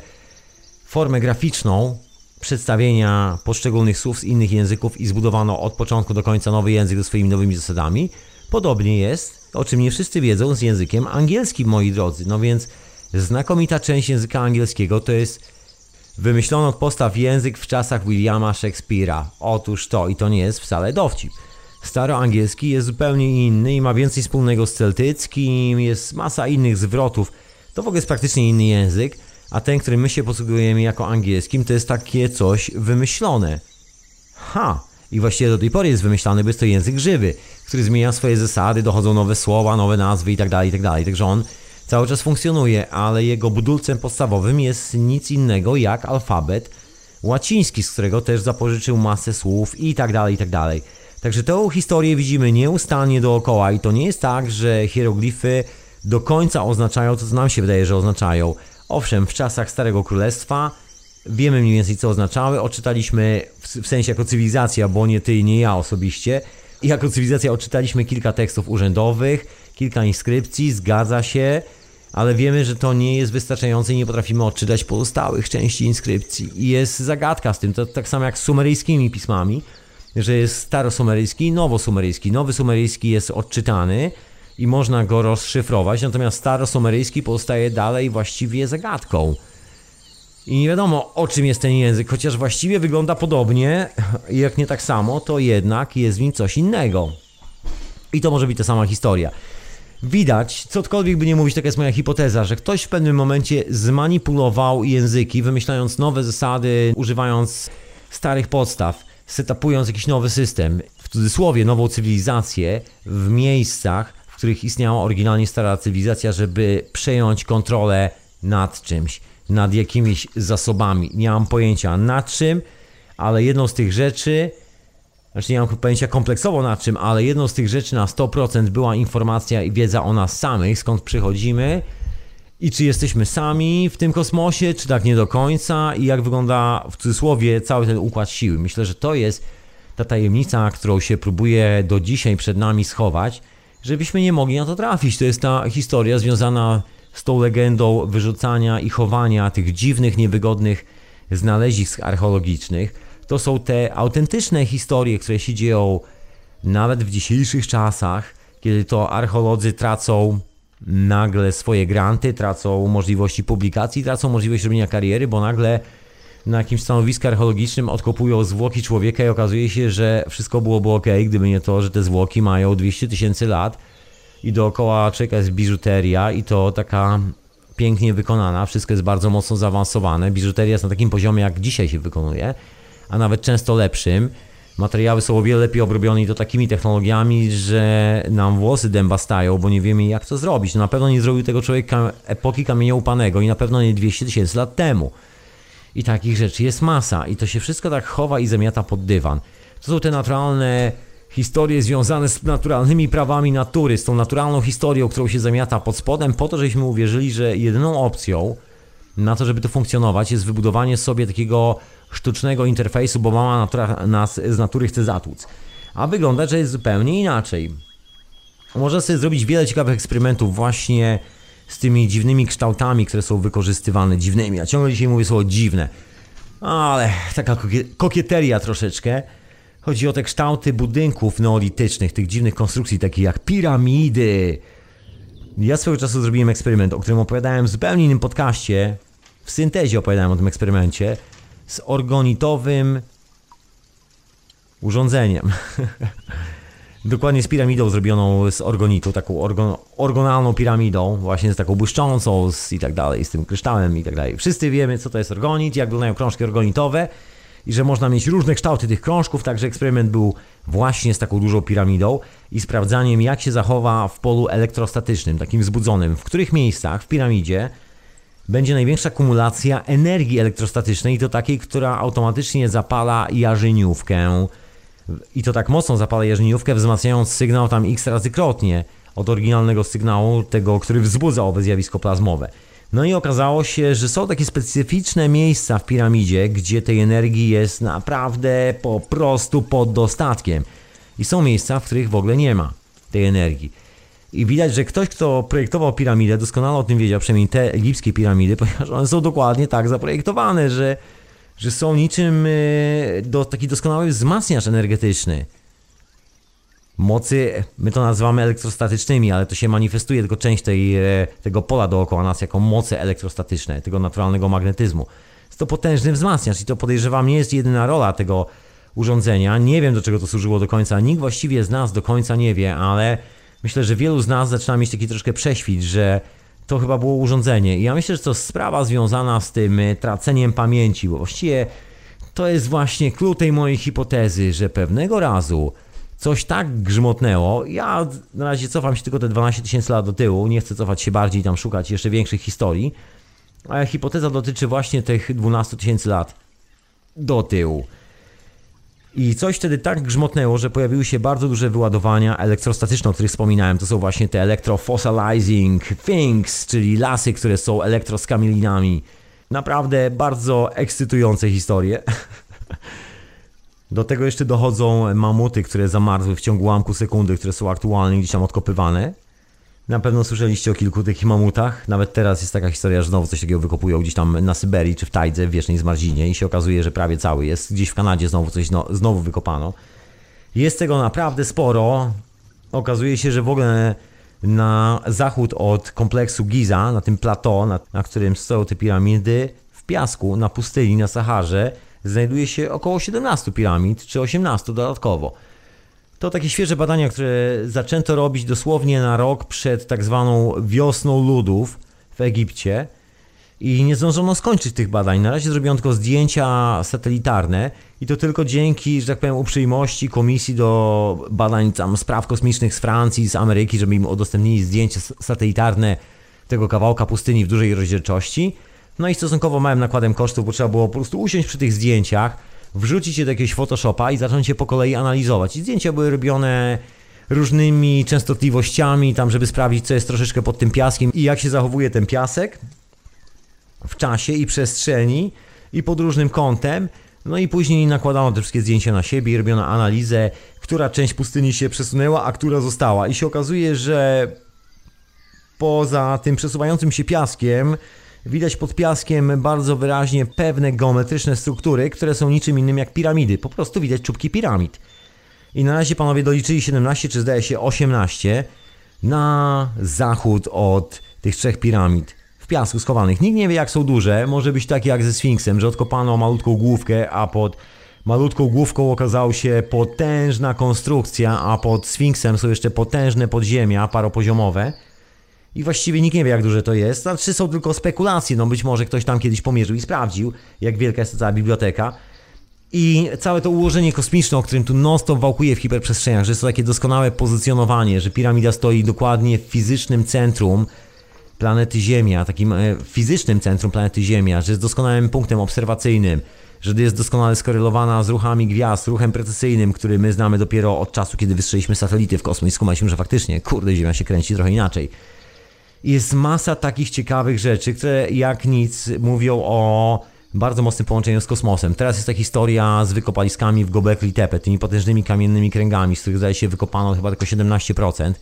formę graficzną przedstawienia poszczególnych słów z innych języków i zbudowano od początku do końca nowy język ze swoimi nowymi zasadami. Podobnie jest, o czym nie wszyscy wiedzą, z językiem angielskim, moi drodzy. No więc znakomita część języka angielskiego to jest wymyślono od postaw język w czasach Williama Shakespeare'a. Otóż to i to nie jest wcale dowcip. Staroangielski jest zupełnie inny i ma więcej wspólnego z celtyckim, jest masa innych zwrotów. To w ogóle jest praktycznie inny język, a ten, którym my się posługujemy jako angielskim, to jest takie coś wymyślone. Ha! I właściwie do tej pory jest wymyślany, bo jest to język żywy, który zmienia swoje zasady, dochodzą nowe słowa, nowe nazwy itd., itd. Także on cały czas funkcjonuje, ale jego budulcem podstawowym jest nic innego jak alfabet łaciński, z którego też zapożyczył masę słów itd., itd. Także tę historię widzimy nieustannie dookoła i to nie jest tak, że hieroglify do końca oznaczają to, co nam się wydaje, że oznaczają. Owszem, w czasach Starego Królestwa wiemy mniej więcej, co oznaczały. Odczytaliśmy w, sensie jako cywilizacja, bo nie ty, nie ja osobiście. I jako cywilizacja odczytaliśmy kilka tekstów urzędowych, kilka inskrypcji, zgadza się, ale wiemy, że to nie jest wystarczające i nie potrafimy odczytać pozostałych części inskrypcji. I jest zagadka z tym, to tak samo jak z sumeryjskimi pismami, że jest starosumeryjski i nowosumeryjski. Nowy sumeryjski jest odczytany i można go rozszyfrować, natomiast starosumeryjski pozostaje dalej właściwie zagadką. I nie wiadomo o czym jest ten język, chociaż właściwie wygląda podobnie, jak nie tak samo, to jednak jest w nim coś innego. I to może być ta sama historia. Widać, cokolwiek by nie mówić, taka jest moja hipoteza, że ktoś w pewnym momencie zmanipulował języki, wymyślając nowe zasady, używając starych podstaw, setupując jakiś nowy system, w cudzysłowie nową cywilizację w miejscach, w których istniała oryginalnie stara cywilizacja, żeby przejąć kontrolę nad czymś, nad jakimiś zasobami. Nie mam pojęcia nad czym, ale jedną z tych rzeczy znaczy nie mam pojęcia kompleksowo nad czym, ale jedną z tych rzeczy na 100% była informacja i wiedza o nas samych, skąd przychodzimy i czy jesteśmy sami w tym kosmosie, czy tak nie do końca i jak wygląda w cudzysłowie cały ten układ siły. Myślę, że to jest ta tajemnica, którą się próbuje do dzisiaj przed nami schować, żebyśmy nie mogli na to trafić. To jest ta historia związana z tą legendą wyrzucania i chowania tych dziwnych, niewygodnych znalezisk archeologicznych. To są te autentyczne historie, które się dzieją nawet w dzisiejszych czasach, kiedy to archeolodzy tracą nagle swoje granty, tracą możliwości publikacji, tracą możliwość robienia kariery, bo nagle na jakimś stanowisku archeologicznym odkopują zwłoki człowieka i okazuje się, że wszystko byłoby ok, gdyby nie to, że te zwłoki mają 200 tysięcy lat i dookoła człowieka jest biżuteria i to taka pięknie wykonana, wszystko jest bardzo mocno zaawansowane. Biżuteria jest na takim poziomie, jak dzisiaj się wykonuje, a nawet często lepszym. Materiały są o wiele lepiej obrobione i to takimi technologiami, że nam włosy dęba stają, bo nie wiemy jak to zrobić. No na pewno nie zrobił tego człowiek kam- epoki kamienia upanego i na pewno nie 200 tysięcy lat temu. I takich rzeczy jest masa i to się wszystko tak chowa i zamiata pod dywan. To są te naturalne historie związane z naturalnymi prawami natury, z tą naturalną historią, którą się zamiata pod spodem, po to, żebyśmy uwierzyli, że jedyną opcją na to, żeby to funkcjonować, jest wybudowanie sobie takiego sztucznego interfejsu, bo mama natura nas z natury chce zatłuc. A wygląda, że jest zupełnie inaczej. Można sobie zrobić wiele ciekawych eksperymentów właśnie z tymi dziwnymi kształtami, które są wykorzystywane, dziwnymi. Ja ciągle dzisiaj mówię słowo dziwne, ale taka kokie- kokieteria troszeczkę. Chodzi o te kształty budynków neolitycznych, tych dziwnych konstrukcji, takich jak piramidy. Ja swego czasu zrobiłem eksperyment, o którym opowiadałem w zupełnie innym podcaście. W syntezie opowiadałem o tym eksperymencie z orgonitowym urządzeniem. Dokładnie z piramidą zrobioną z organitu, taką orgon, orgonalną piramidą, właśnie z taką błyszczącą z, i tak dalej, z tym kryształem i tak dalej. Wszyscy wiemy, co to jest organit, jak wyglądają krążki organitowe i że można mieć różne kształty tych krążków, także eksperyment był właśnie z taką dużą piramidą i sprawdzaniem, jak się zachowa w polu elektrostatycznym, takim wzbudzonym, w których miejscach w piramidzie będzie największa kumulacja energii elektrostatycznej i to takiej, która automatycznie zapala jarzyniówkę. I to tak mocno zapala jarzyniówkę, wzmacniając sygnał tam x razy krotnie od oryginalnego sygnału, tego, który wzbudza owe zjawisko plazmowe. No i okazało się, że są takie specyficzne miejsca w piramidzie, gdzie tej energii jest naprawdę po prostu pod dostatkiem. I są miejsca, w których w ogóle nie ma tej energii. I widać, że ktoś, kto projektował piramidę, doskonale o tym wiedział, przynajmniej te egipskie piramidy, ponieważ one są dokładnie tak zaprojektowane, że, że są niczym e, do, taki doskonały wzmacniacz energetyczny. Mocy, my to nazywamy elektrostatycznymi, ale to się manifestuje tylko część tej, e, tego pola dookoła nas jako moce elektrostatyczne, tego naturalnego magnetyzmu. Jest to potężny wzmacniacz i to podejrzewam nie jest jedyna rola tego urządzenia. Nie wiem do czego to służyło do końca, nikt właściwie z nas do końca nie wie, ale myślę, że wielu z nas zaczyna mieć taki troszkę prześwit, że to chyba było urządzenie. I ja myślę, że to sprawa związana z tym e, traceniem pamięci, bo właściwie to jest właśnie klucz tej mojej hipotezy, że pewnego razu coś tak grzmotnęło. Ja na razie cofam się tylko te 12 tysięcy lat do tyłu, nie chcę cofać się bardziej tam szukać jeszcze większych historii. Ale hipoteza dotyczy właśnie tych 12 tysięcy lat do tyłu. I coś wtedy tak grzmotnęło, że pojawiły się bardzo duże wyładowania elektrostatyczne, o których wspominałem. To są właśnie te electrofossilizing things, czyli lasy, które są elektroskamilinami. Naprawdę bardzo ekscytujące historie. Do tego jeszcze dochodzą mamuty, które zamarzły w ciągu ułamku sekundy, które są aktualnie gdzieś tam odkopywane. Na pewno słyszeliście o kilku takich mamutach. Nawet teraz jest taka historia, że znowu coś takiego wykopują gdzieś tam na Syberii czy w Tajdze, w wiecznej zmarzinie i się okazuje, że prawie cały jest. Gdzieś w Kanadzie znowu coś no, znowu wykopano. Jest tego naprawdę sporo. Okazuje się, że w ogóle na zachód od kompleksu Giza, na tym plateau, na, na którym stoją te piramidy, w piasku, na pustyni, na Saharze, znajduje się około 17 piramid, czy 18 dodatkowo. To takie świeże badania, które zaczęto robić dosłownie na rok przed tak zwaną wiosną ludów w Egipcie i nie zdążono skończyć tych badań. Na razie zrobiono tylko zdjęcia satelitarne i to tylko dzięki, że tak powiem, uprzejmości Komisji do Badań tam Spraw Kosmicznych z Francji, z Ameryki, żeby im udostępnili zdjęcia satelitarne tego kawałka pustyni w dużej rozdzielczości. No i stosunkowo małym nakładem kosztów, bo trzeba było po prostu usiąść przy tych zdjęciach, wrzucić je do jakiegoś Photoshopa i zacząć je po kolei analizować. I zdjęcia były robione różnymi częstotliwościami, tam żeby sprawdzić, co jest troszeczkę pod tym piaskiem i jak się zachowuje ten piasek w czasie i przestrzeni i pod różnym kątem. No i później nakładano te wszystkie zdjęcia na siebie i robiono analizę, która część pustyni się przesunęła, a która została. I się okazuje, że poza tym przesuwającym się piaskiem, widać pod piaskiem bardzo wyraźnie pewne geometryczne struktury, które są niczym innym jak piramidy. Po prostu widać czubki piramid. I na razie panowie doliczyli 17, czy zdaje się 18 na zachód od tych trzech piramid w piasku schowanych. Nikt nie wie jak są duże, może być tak jak ze Sfinksem, że odkopano malutką główkę, a pod malutką główką okazała się potężna konstrukcja, a pod Sfinksem są jeszcze potężne podziemia paropoziomowe. I właściwie nikt nie wie, jak duże to jest. Znaczy są tylko spekulacje, no być może ktoś tam kiedyś pomierzył i sprawdził, jak wielka jest ta cała biblioteka. I całe to ułożenie kosmiczne, o którym tu non-stop wałkuje w hiperprzestrzeniach, że jest to takie doskonałe pozycjonowanie, że piramida stoi dokładnie w fizycznym centrum planety Ziemia, takim e, fizycznym centrum planety Ziemia, że jest doskonałym punktem obserwacyjnym, że jest doskonale skorelowana z ruchami gwiazd, ruchem precesyjnym, który my znamy dopiero od czasu, kiedy wystrzeliliśmy satelity w kosmos i skumaliśmy, że faktycznie, kurde, Ziemia się kręci trochę inaczej. Jest masa takich ciekawych rzeczy, które jak nic mówią o bardzo mocnym połączeniu z kosmosem. Teraz jest ta historia z wykopaliskami w Gobekli Tepe, tymi potężnymi kamiennymi kręgami, z których zdaje się wykopano chyba tylko 17%.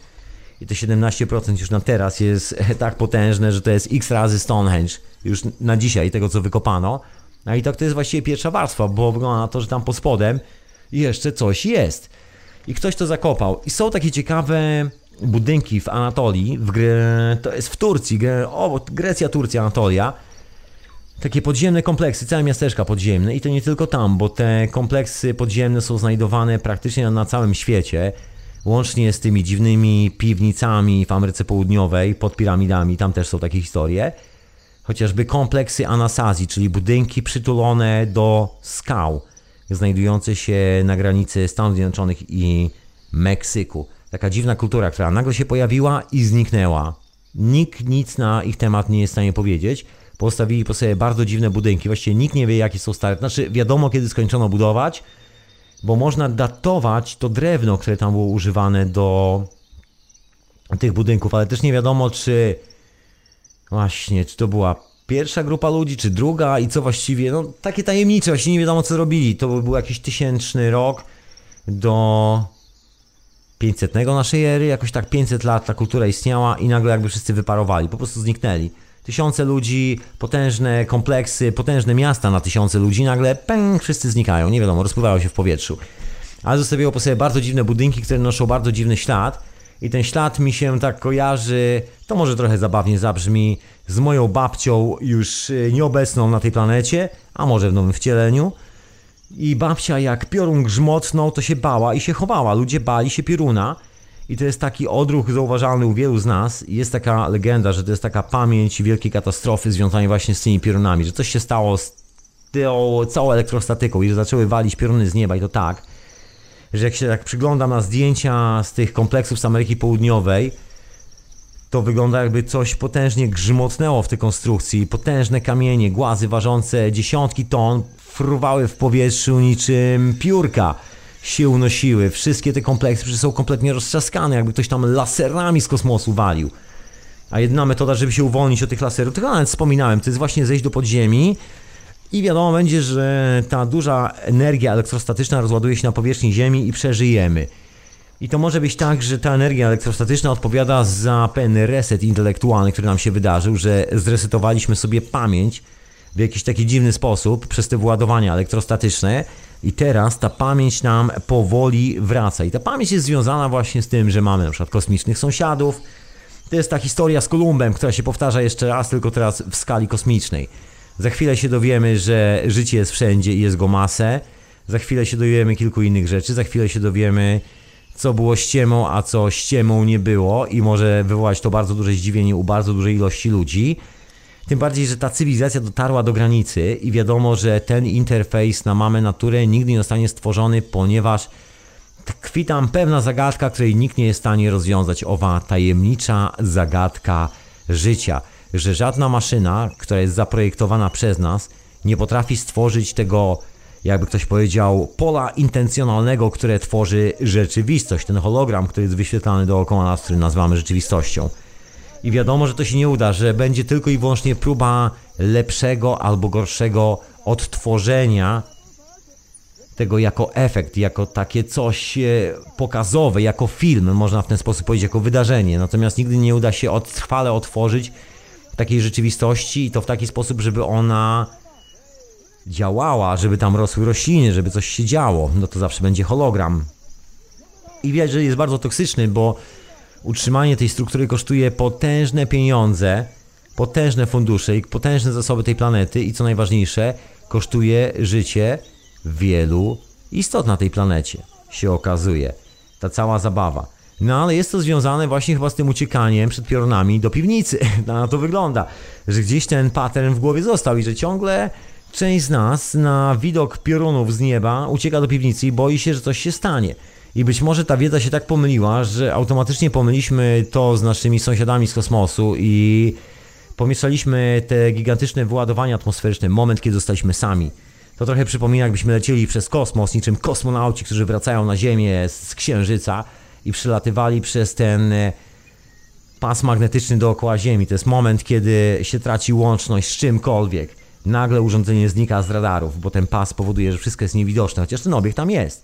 I te 17% już na teraz jest tak potężne, że to jest x razy Stonehenge już na dzisiaj tego, co wykopano. No i tak to jest właściwie pierwsza warstwa, bo wygląda na to, że tam pod spodem jeszcze coś jest. I ktoś to zakopał. I są takie ciekawe budynki w Anatolii, w to jest w Turcji, o, Grecja, Turcja, Anatolia. Takie podziemne kompleksy, całe miasteczka podziemne i to nie tylko tam, bo te kompleksy podziemne są znajdowane praktycznie na, całym świecie. Łącznie z tymi dziwnymi piwnicami w Ameryce Południowej pod piramidami, tam też są takie historie. Chociażby kompleksy Anasazi, czyli budynki przytulone do skał, znajdujące się na granicy Stanów Zjednoczonych i Meksyku. Taka dziwna kultura, która nagle się pojawiła i zniknęła. Nikt nic na ich temat nie jest w stanie powiedzieć. Postawili po sobie bardzo dziwne budynki. Właściwie nikt nie wie, jakie są stare. Znaczy, wiadomo, kiedy skończono budować, bo można datować to drewno, które tam było używane do tych budynków, ale też nie wiadomo, czy właśnie, czy to była pierwsza grupa ludzi, czy druga i co właściwie, no takie tajemnicze, właściwie nie wiadomo, co robili. To był jakiś tysięczny rok do 500 naszej ery, jakoś tak 500 lat ta kultura istniała i nagle jakby wszyscy wyparowali, po prostu zniknęli. Tysiące ludzi, potężne kompleksy, potężne miasta na tysiące ludzi, nagle pęk, wszyscy znikają, nie wiadomo, rozpływają się w powietrzu. Ale zostawiło po sobie bardzo dziwne budynki, które noszą bardzo dziwny ślad i ten ślad mi się tak kojarzy, to może trochę zabawnie zabrzmi, z moją babcią już y, nieobecną na tej planecie, a może w nowym wcieleniu. I babcia jak piorun grzmotnął, to się bała i się chowała. Ludzie bali się pioruna. I to jest taki odruch zauważalny u wielu z nas. Jest taka legenda, że to jest taka pamięć wielkiej katastrofy związanej właśnie z tymi piorunami, że coś się stało z tą całą elektrostatyką i że zaczęły walić pioruny z nieba i to tak, że jak się tak przyglądam na zdjęcia z tych kompleksów z Ameryki Południowej, to wygląda jakby coś potężnie grzmotnęło w tej konstrukcji. Potężne kamienie, głazy ważące dziesiątki ton fruwały w powietrzu niczym piórka się unosiły. Wszystkie te kompleksy są kompletnie roztrzaskane, jakby ktoś tam laserami z kosmosu walił. A jedyna metoda, żeby się uwolnić od tych laserów, to nawet wspominałem, to jest właśnie zejść do podziemi i wiadomo będzie, że ta duża energia elektrostatyczna rozładuje się na powierzchni Ziemi i przeżyjemy. I to może być tak, że ta energia elektrostatyczna odpowiada za pewien reset intelektualny, który nam się wydarzył, że zresetowaliśmy sobie pamięć w jakiś taki dziwny sposób przez te władowania elektrostatyczne i teraz ta pamięć nam powoli wraca. I ta pamięć jest związana właśnie z tym, że mamy na przykład kosmicznych sąsiadów. To jest ta historia z Kolumbem, która się powtarza jeszcze raz, tylko teraz w skali kosmicznej. Za chwilę się dowiemy, że życie jest wszędzie i jest go masę. Za chwilę się dowiemy kilku innych rzeczy. Za chwilę się dowiemy, co było ściemą, a co ściemą nie było i może wywołać to bardzo duże zdziwienie u bardzo dużej ilości ludzi. Tym bardziej, że ta cywilizacja dotarła do granicy i wiadomo, że ten interfejs na mamę naturę nigdy nie zostanie stworzony, ponieważ tkwi tam pewna zagadka, której nikt nie jest w stanie rozwiązać. Owa tajemnicza zagadka życia. Że żadna maszyna, która jest zaprojektowana przez nas, nie potrafi stworzyć tego, jakby ktoś powiedział, pola intencjonalnego, które tworzy rzeczywistość. Ten hologram, który jest wyświetlany dookoła nas, który nazywamy rzeczywistością. I wiadomo, że to się nie uda, że będzie tylko i wyłącznie próba lepszego albo gorszego odtworzenia tego jako efekt, jako takie coś e, pokazowe, jako film, można w ten sposób powiedzieć, jako wydarzenie. Natomiast nigdy nie uda się od, trwale otworzyć takiej rzeczywistości i to w taki sposób, żeby ona działała, żeby tam rosły rośliny, żeby coś się działo. No to zawsze będzie hologram. I widać, że jest bardzo toksyczny, bo utrzymanie tej struktury kosztuje potężne pieniądze, potężne fundusze i potężne zasoby tej planety i co najważniejsze, kosztuje życie wielu istot na tej planecie, się okazuje. Ta cała zabawa. No ale jest to związane właśnie chyba z tym uciekaniem przed piorunami do piwnicy. Na to wygląda, że gdzieś ten pattern w głowie został i że ciągle część z nas na widok piorunów z nieba ucieka do piwnicy i boi się, że coś się stanie. I być może ta wiedza się tak pomyliła, że automatycznie pomyliliśmy to z naszymi sąsiadami z kosmosu i pomieszaliśmy te gigantyczne wyładowania atmosferyczne, moment, kiedy zostaliśmy sami. To trochę przypomina, jakbyśmy lecieli przez kosmos, niczym kosmonauci, którzy wracają na Ziemię z Księżyca i przylatywali przez ten e, pas magnetyczny dookoła Ziemi. To jest moment, kiedy się traci łączność z czymkolwiek. Nagle urządzenie znika z radarów, bo ten pas powoduje, że wszystko jest niewidoczne, chociaż ten obiekt tam jest.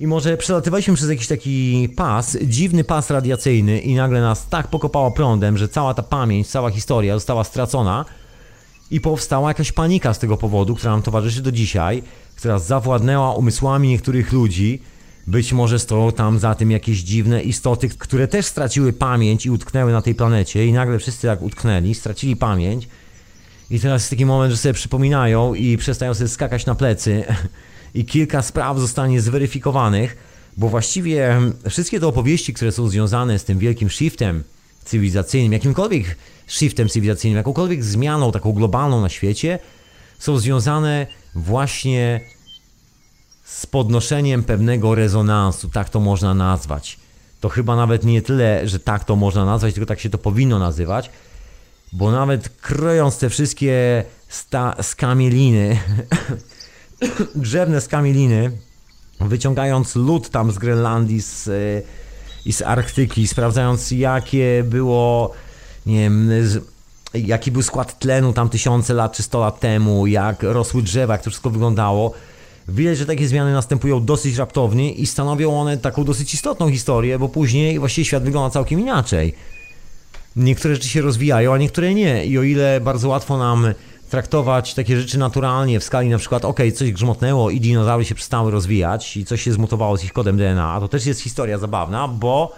I może przelatywaliśmy przez jakiś taki pas, dziwny pas radiacyjny i nagle nas tak pokopało prądem, że cała ta pamięć, cała historia została stracona i powstała jakaś panika z tego powodu, która nam towarzyszy do dzisiaj, która zawładnęła umysłami niektórych ludzi. Być może stoją tam za tym jakieś dziwne istoty, które też straciły pamięć i utknęły na tej planecie i nagle wszyscy jak utknęli, stracili pamięć i teraz jest taki moment, że sobie przypominają i przestają sobie skakać na plecy i kilka spraw zostanie zweryfikowanych, Bo właściwie wszystkie te opowieści, które są związane z tym wielkim shiftem cywilizacyjnym, jakimkolwiek shiftem cywilizacyjnym, jakąkolwiek zmianą taką globalną na świecie, są związane właśnie z podnoszeniem pewnego rezonansu, tak to można nazwać. To chyba nawet nie tyle, że tak to można nazwać, tylko tak się to powinno nazywać, bo nawet krojąc te wszystkie sta- skamieliny, drzewne skamieliny, wyciągając lód tam z Grenlandii z, y, i z Arktyki, sprawdzając jakie było, nie wiem, z, jaki był skład tlenu tam tysiące lat czy sto lat temu, jak rosły drzewa, jak to wszystko wyglądało. Widać, że takie zmiany następują dosyć raptownie i stanowią one taką dosyć istotną historię, bo później właściwie świat wygląda całkiem inaczej. Niektóre rzeczy się rozwijają, a niektóre nie. I o ile bardzo łatwo nam traktować takie rzeczy naturalnie w skali na przykład, ok, coś grzmotnęło i dinozaury się przestały rozwijać i coś się zmutowało z ich kodem DNA, to też jest historia zabawna, bo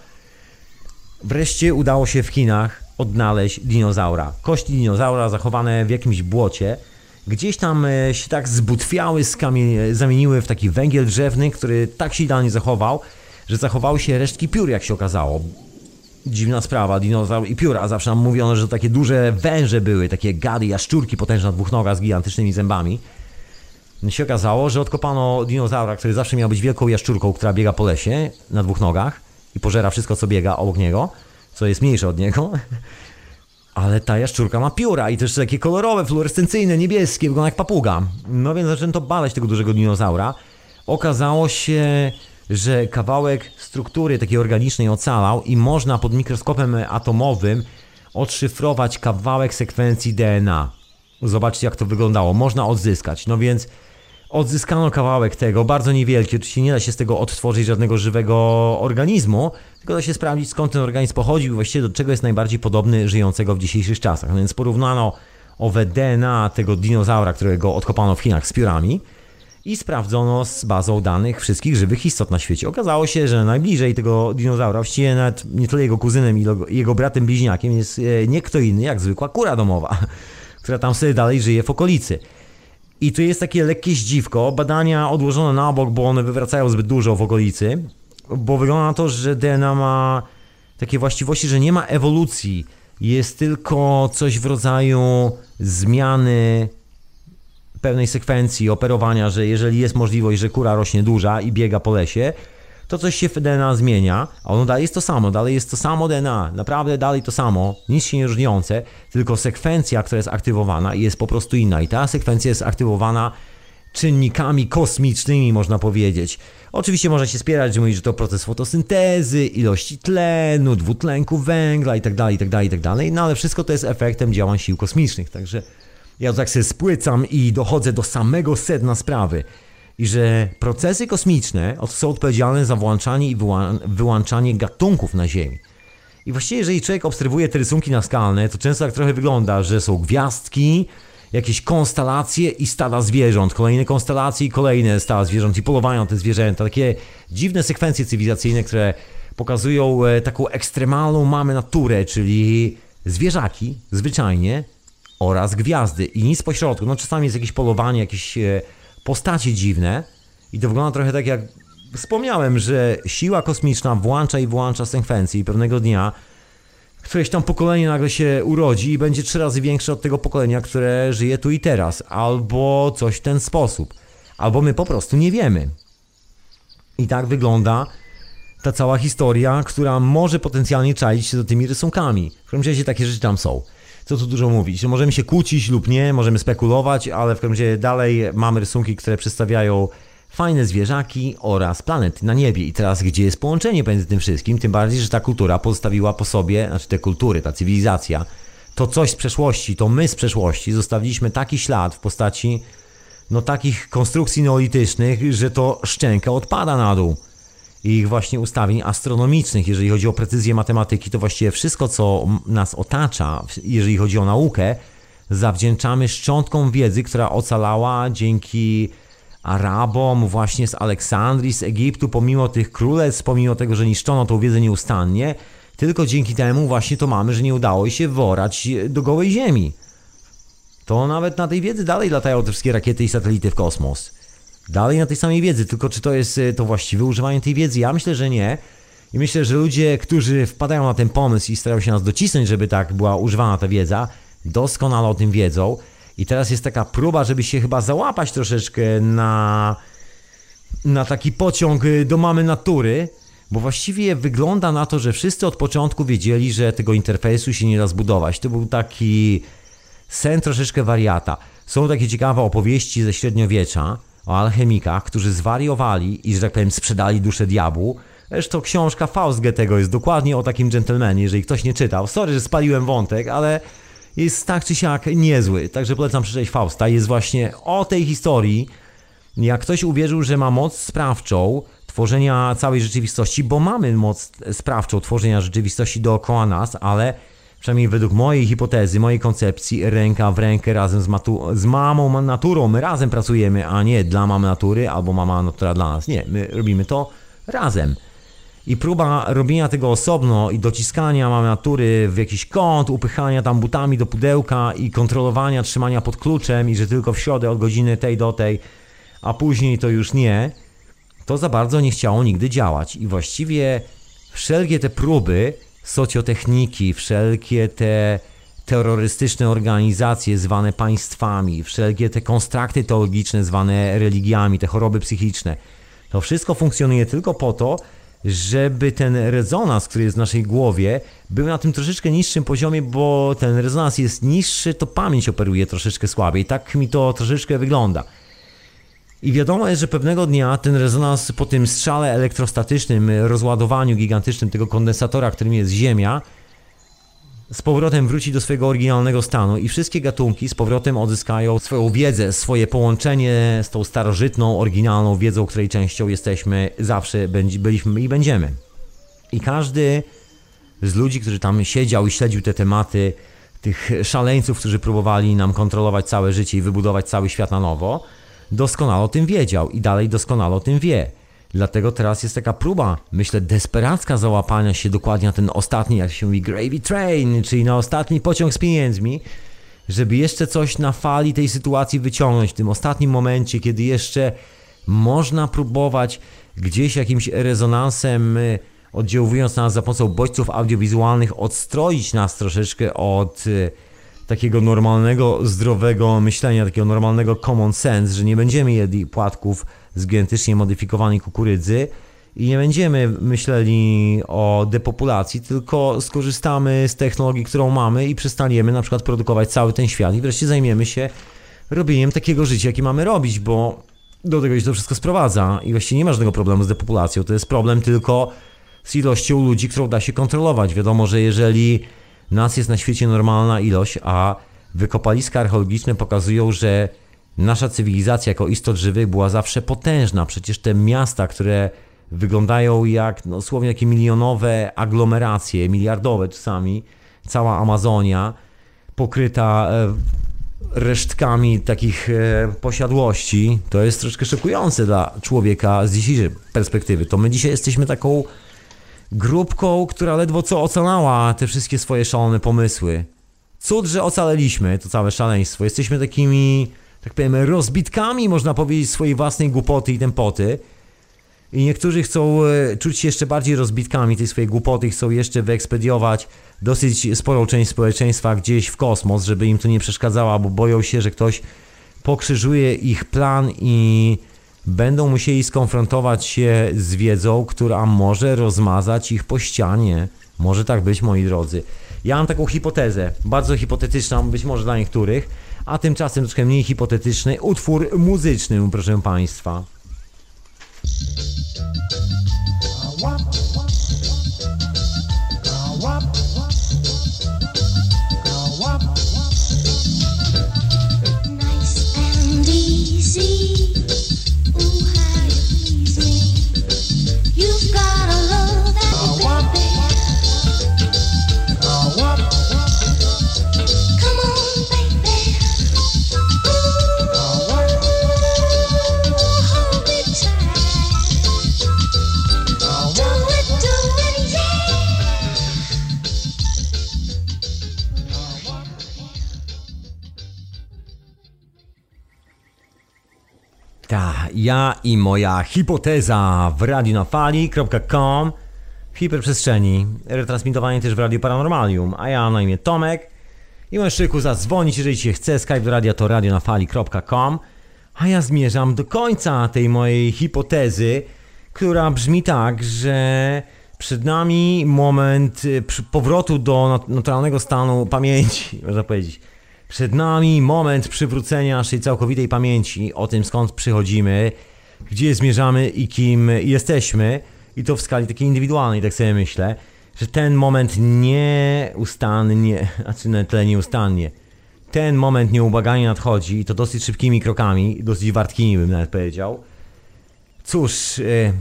wreszcie udało się w Chinach odnaleźć dinozaura. Kości dinozaura zachowane w jakimś błocie, gdzieś tam e, się tak zbutwiały, zamieniły w taki węgiel drzewny, który tak się idealnie zachował, że zachowały się resztki piór, jak się okazało. Dziwna sprawa, dinozaur i pióra. Zawsze nam mówiono, że takie duże węże były, takie gady, jaszczurki potężne na dwóch nogach z gigantycznymi zębami. No się okazało, że odkopano dinozaura, który zawsze miał być wielką jaszczurką, która biega po lesie na dwóch nogach i pożera wszystko, co biega obok niego, co jest mniejsze od niego. Ale ta jaszczurka ma pióra i też takie kolorowe, fluorescencyjne, niebieskie, wygląda jak papuga. No więc zaczęto badać tego dużego dinozaura. Okazało się, że kawałek struktury takiej organicznej ocalał i można pod mikroskopem atomowym odszyfrować kawałek sekwencji DNA. Zobaczcie jak to wyglądało. Można odzyskać. No więc odzyskano kawałek tego, bardzo niewielki. Oczywiście nie da się z tego odtworzyć żadnego żywego organizmu, tylko da się sprawdzić skąd ten organizm pochodził i właściwie do czego jest najbardziej podobny żyjącego w dzisiejszych czasach. No więc porównano owe DNA tego dinozaura, którego odkopano w Chinach z piórami i sprawdzono z bazą danych wszystkich żywych istot na świecie. Okazało się, że najbliżej tego dinozaura, właściwie nawet nie tyle jego kuzynem, ile jego bratem bliźniakiem jest e, nie kto inny jak zwykła kura domowa, która tam sobie dalej żyje w okolicy. I tu jest takie lekkie zdziwko, badania odłożone na bok, bo one wywracają zbyt dużo w okolicy, bo wygląda na to, że DNA ma takie właściwości, że nie ma ewolucji, jest tylko coś w rodzaju zmiany pewnej sekwencji operowania, że jeżeli jest możliwość, że kura rośnie duża i biega po lesie, to coś się w DNA zmienia, a ono dalej jest to samo, dalej jest to samo DNA, naprawdę dalej to samo, nic się nie różniące, tylko sekwencja, która jest aktywowana jest po prostu inna i ta sekwencja jest aktywowana czynnikami kosmicznymi, można powiedzieć. Oczywiście można się spierać, że mówić, że to proces fotosyntezy, ilości tlenu, dwutlenku węgla itd., itd., itd., no ale wszystko to jest efektem działań sił kosmicznych, także ja tak sobie spłycam i dochodzę do samego sedna sprawy. I że procesy kosmiczne są odpowiedzialne za włączanie i wyła- wyłączanie gatunków na Ziemi. I właściwie, jeżeli człowiek obserwuje te rysunki naskalne, to często tak trochę wygląda, że są gwiazdki, jakieś konstelacje i stada zwierząt, kolejne konstelacje i kolejne stada zwierząt i polowają te zwierzęta. Takie dziwne sekwencje cywilizacyjne, które pokazują e, taką ekstremalną mamy naturę, czyli zwierzaki zwyczajnie oraz gwiazdy i nic pośrodku. No czasami jest jakieś polowanie, jakieś e, postacie dziwne i to wygląda trochę tak jak wspomniałem, że siła kosmiczna włącza i włącza sekwencje i pewnego dnia któreś tam pokolenie nagle się urodzi i będzie trzy razy większe od tego pokolenia, które żyje tu i teraz, albo coś w ten sposób, albo my po prostu nie wiemy. I tak wygląda ta cała historia, która może potencjalnie czaić się za tymi rysunkami. W każdym razie takie rzeczy tam są. Co tu dużo mówić? Że możemy się kłócić lub nie, możemy spekulować, ale w każdym razie dalej mamy rysunki, które przedstawiają fajne zwierzaki oraz planety na niebie. I teraz gdzie jest połączenie pomiędzy tym wszystkim? Tym bardziej, że ta kultura pozostawiła po sobie, znaczy te kultury, ta cywilizacja, to coś z przeszłości, to my z przeszłości zostawiliśmy taki ślad w postaci no takich konstrukcji neolitycznych, że to szczęka odpada na dół. Ich właśnie ustawień astronomicznych, jeżeli chodzi o precyzję matematyki, to właściwie wszystko, co nas otacza, jeżeli chodzi o naukę, zawdzięczamy szczątkom wiedzy, która ocalała dzięki Arabom właśnie z Aleksandrii, z Egiptu, pomimo tych królestw, pomimo tego, że niszczono tą wiedzę nieustannie, tylko dzięki temu właśnie to mamy, że nie udało się worać do gołej ziemi. To nawet na tej wiedzy dalej latają te wszystkie rakiety i satelity w kosmos. Dalej na tej samej wiedzy, tylko czy to jest y, to właściwe używanie tej wiedzy? Ja myślę, że nie. I myślę, że ludzie, którzy wpadają na ten pomysł i starają się nas docisnąć, żeby tak była używana ta wiedza, doskonale o tym wiedzą. I teraz jest taka próba, żeby się chyba załapać troszeczkę na, na taki pociąg y, do mamy natury, bo właściwie wygląda na to, że wszyscy od początku wiedzieli, że tego interfejsu się nie da zbudować. To był taki sen troszeczkę wariata. Są takie ciekawe opowieści ze średniowiecza o alchemikach, którzy zwariowali i, że tak powiem, sprzedali duszę diabłu. Zresztą książka Faust Goethego jest dokładnie o takim dżentelmenie, jeżeli ktoś nie czytał. Sorry, że spaliłem wątek, ale jest tak czy siak niezły. Także polecam przeczytać Fausta. Jest właśnie o tej historii, jak ktoś uwierzył, że ma moc sprawczą tworzenia całej rzeczywistości, bo mamy moc sprawczą tworzenia rzeczywistości dookoła nas, ale przynajmniej według mojej hipotezy, mojej koncepcji, ręka w rękę razem z, matu- z mamą naturą, my razem pracujemy, a nie dla mamy natury albo mama natura dla nas. Nie, my robimy to razem. I próba robienia tego osobno i dociskania mamy natury w jakiś kąt, upychania tam butami do pudełka i kontrolowania, trzymania pod kluczem i że tylko w środę od godziny tej do tej, a później to już nie, to za bardzo nie chciało nigdy działać. I właściwie wszelkie te próby socjotechniki, wszelkie te terrorystyczne organizacje zwane państwami, wszelkie te konstrakty teologiczne zwane religiami, te choroby psychiczne, to wszystko funkcjonuje tylko po to, żeby ten rezonans, który jest w naszej głowie, był na tym troszeczkę niższym poziomie, bo ten rezonans jest niższy, to pamięć operuje troszeczkę słabiej. Tak mi to troszeczkę wygląda. I wiadomo jest, że pewnego dnia ten rezonans po tym strzale elektrostatycznym, rozładowaniu gigantycznym tego kondensatora, którym jest Ziemia, z powrotem wróci do swojego oryginalnego stanu i wszystkie gatunki z powrotem odzyskają swoją wiedzę, swoje połączenie z tą starożytną, oryginalną wiedzą, której częścią jesteśmy, zawsze byliśmy i będziemy. I każdy z ludzi, którzy tam siedział i śledził te tematy, tych szaleńców, którzy próbowali nam kontrolować całe życie i wybudować cały świat na nowo, doskonale o tym wiedział i dalej doskonale o tym wie. Dlatego teraz jest taka próba, myślę, desperacka załapania się dokładnie na ten ostatni, jak się mówi, gravy train, czyli na ostatni pociąg z pieniędzmi, żeby jeszcze coś na fali tej sytuacji wyciągnąć, w tym ostatnim momencie, kiedy jeszcze można próbować gdzieś jakimś rezonansem, y, oddziałując na nas za pomocą bodźców audiowizualnych, odstroić nas troszeczkę od y, takiego normalnego, zdrowego myślenia, takiego normalnego common sense, że nie będziemy jedli płatków z genetycznie modyfikowanej kukurydzy i nie będziemy myśleli o depopulacji, tylko skorzystamy z technologii, którą mamy i przestaniemy na przykład produkować cały ten świat i wreszcie zajmiemy się robieniem takiego życia, jakie mamy robić, bo do tego się to wszystko sprowadza i właściwie nie ma żadnego problemu z depopulacją, to jest problem tylko z ilością ludzi, którą da się kontrolować. Wiadomo, że jeżeli nas jest na świecie normalna ilość, a wykopaliska archeologiczne pokazują, że nasza cywilizacja jako istot żywych była zawsze potężna. Przecież te miasta, które wyglądają jak no, dosłownie takie milionowe aglomeracje, miliardowe czasami, cała Amazonia pokryta e, resztkami takich e, posiadłości, to jest troszkę szokujące dla człowieka z dzisiejszej perspektywy. To my dzisiaj jesteśmy taką grupką, która ledwo co ocalała te wszystkie swoje szalone pomysły. Cud, że ocaleliśmy to całe szaleństwo. Jesteśmy takimi, tak powiem, rozbitkami, można powiedzieć, swojej własnej głupoty i tempoty. I niektórzy chcą e, czuć się jeszcze bardziej rozbitkami tej swojej głupoty, chcą jeszcze wyekspediować dosyć sporą część społeczeństwa gdzieś w kosmos, żeby im to nie przeszkadzało, bo boją się, że ktoś pokrzyżuje ich plan i będą musieli skonfrontować się z wiedzą, która może rozmazać ich po ścianie. Może tak być, moi drodzy. Ja mam taką hipotezę, bardzo hipotetyczną, być może dla niektórych, a tymczasem troszkę mniej hipotetyczny utwór muzyczny, proszę Państwa. Ja i moja hipoteza w radionafali.com w hiperprzestrzeni, retransmitowanie też w Radio Paranormalium, a ja na imię Tomek i możesz szyku zadzwonić, jeżeli się chce, Skype do radia to radionafali.com a ja zmierzam do końca tej mojej hipotezy, która brzmi tak, że przed nami moment y, powrotu do nat- naturalnego stanu pamięci, można powiedzieć. Przed nami moment przywrócenia naszej całkowitej pamięci o tym, skąd przychodzimy, gdzie zmierzamy i kim jesteśmy. I to w skali takiej indywidualnej, tak sobie myślę, że ten moment nieustannie, znaczy na tyle nieustannie, ten moment nieubłaganie nadchodzi i to dosyć szybkimi krokami, dosyć wartkimi bym nawet powiedział. Cóż, e,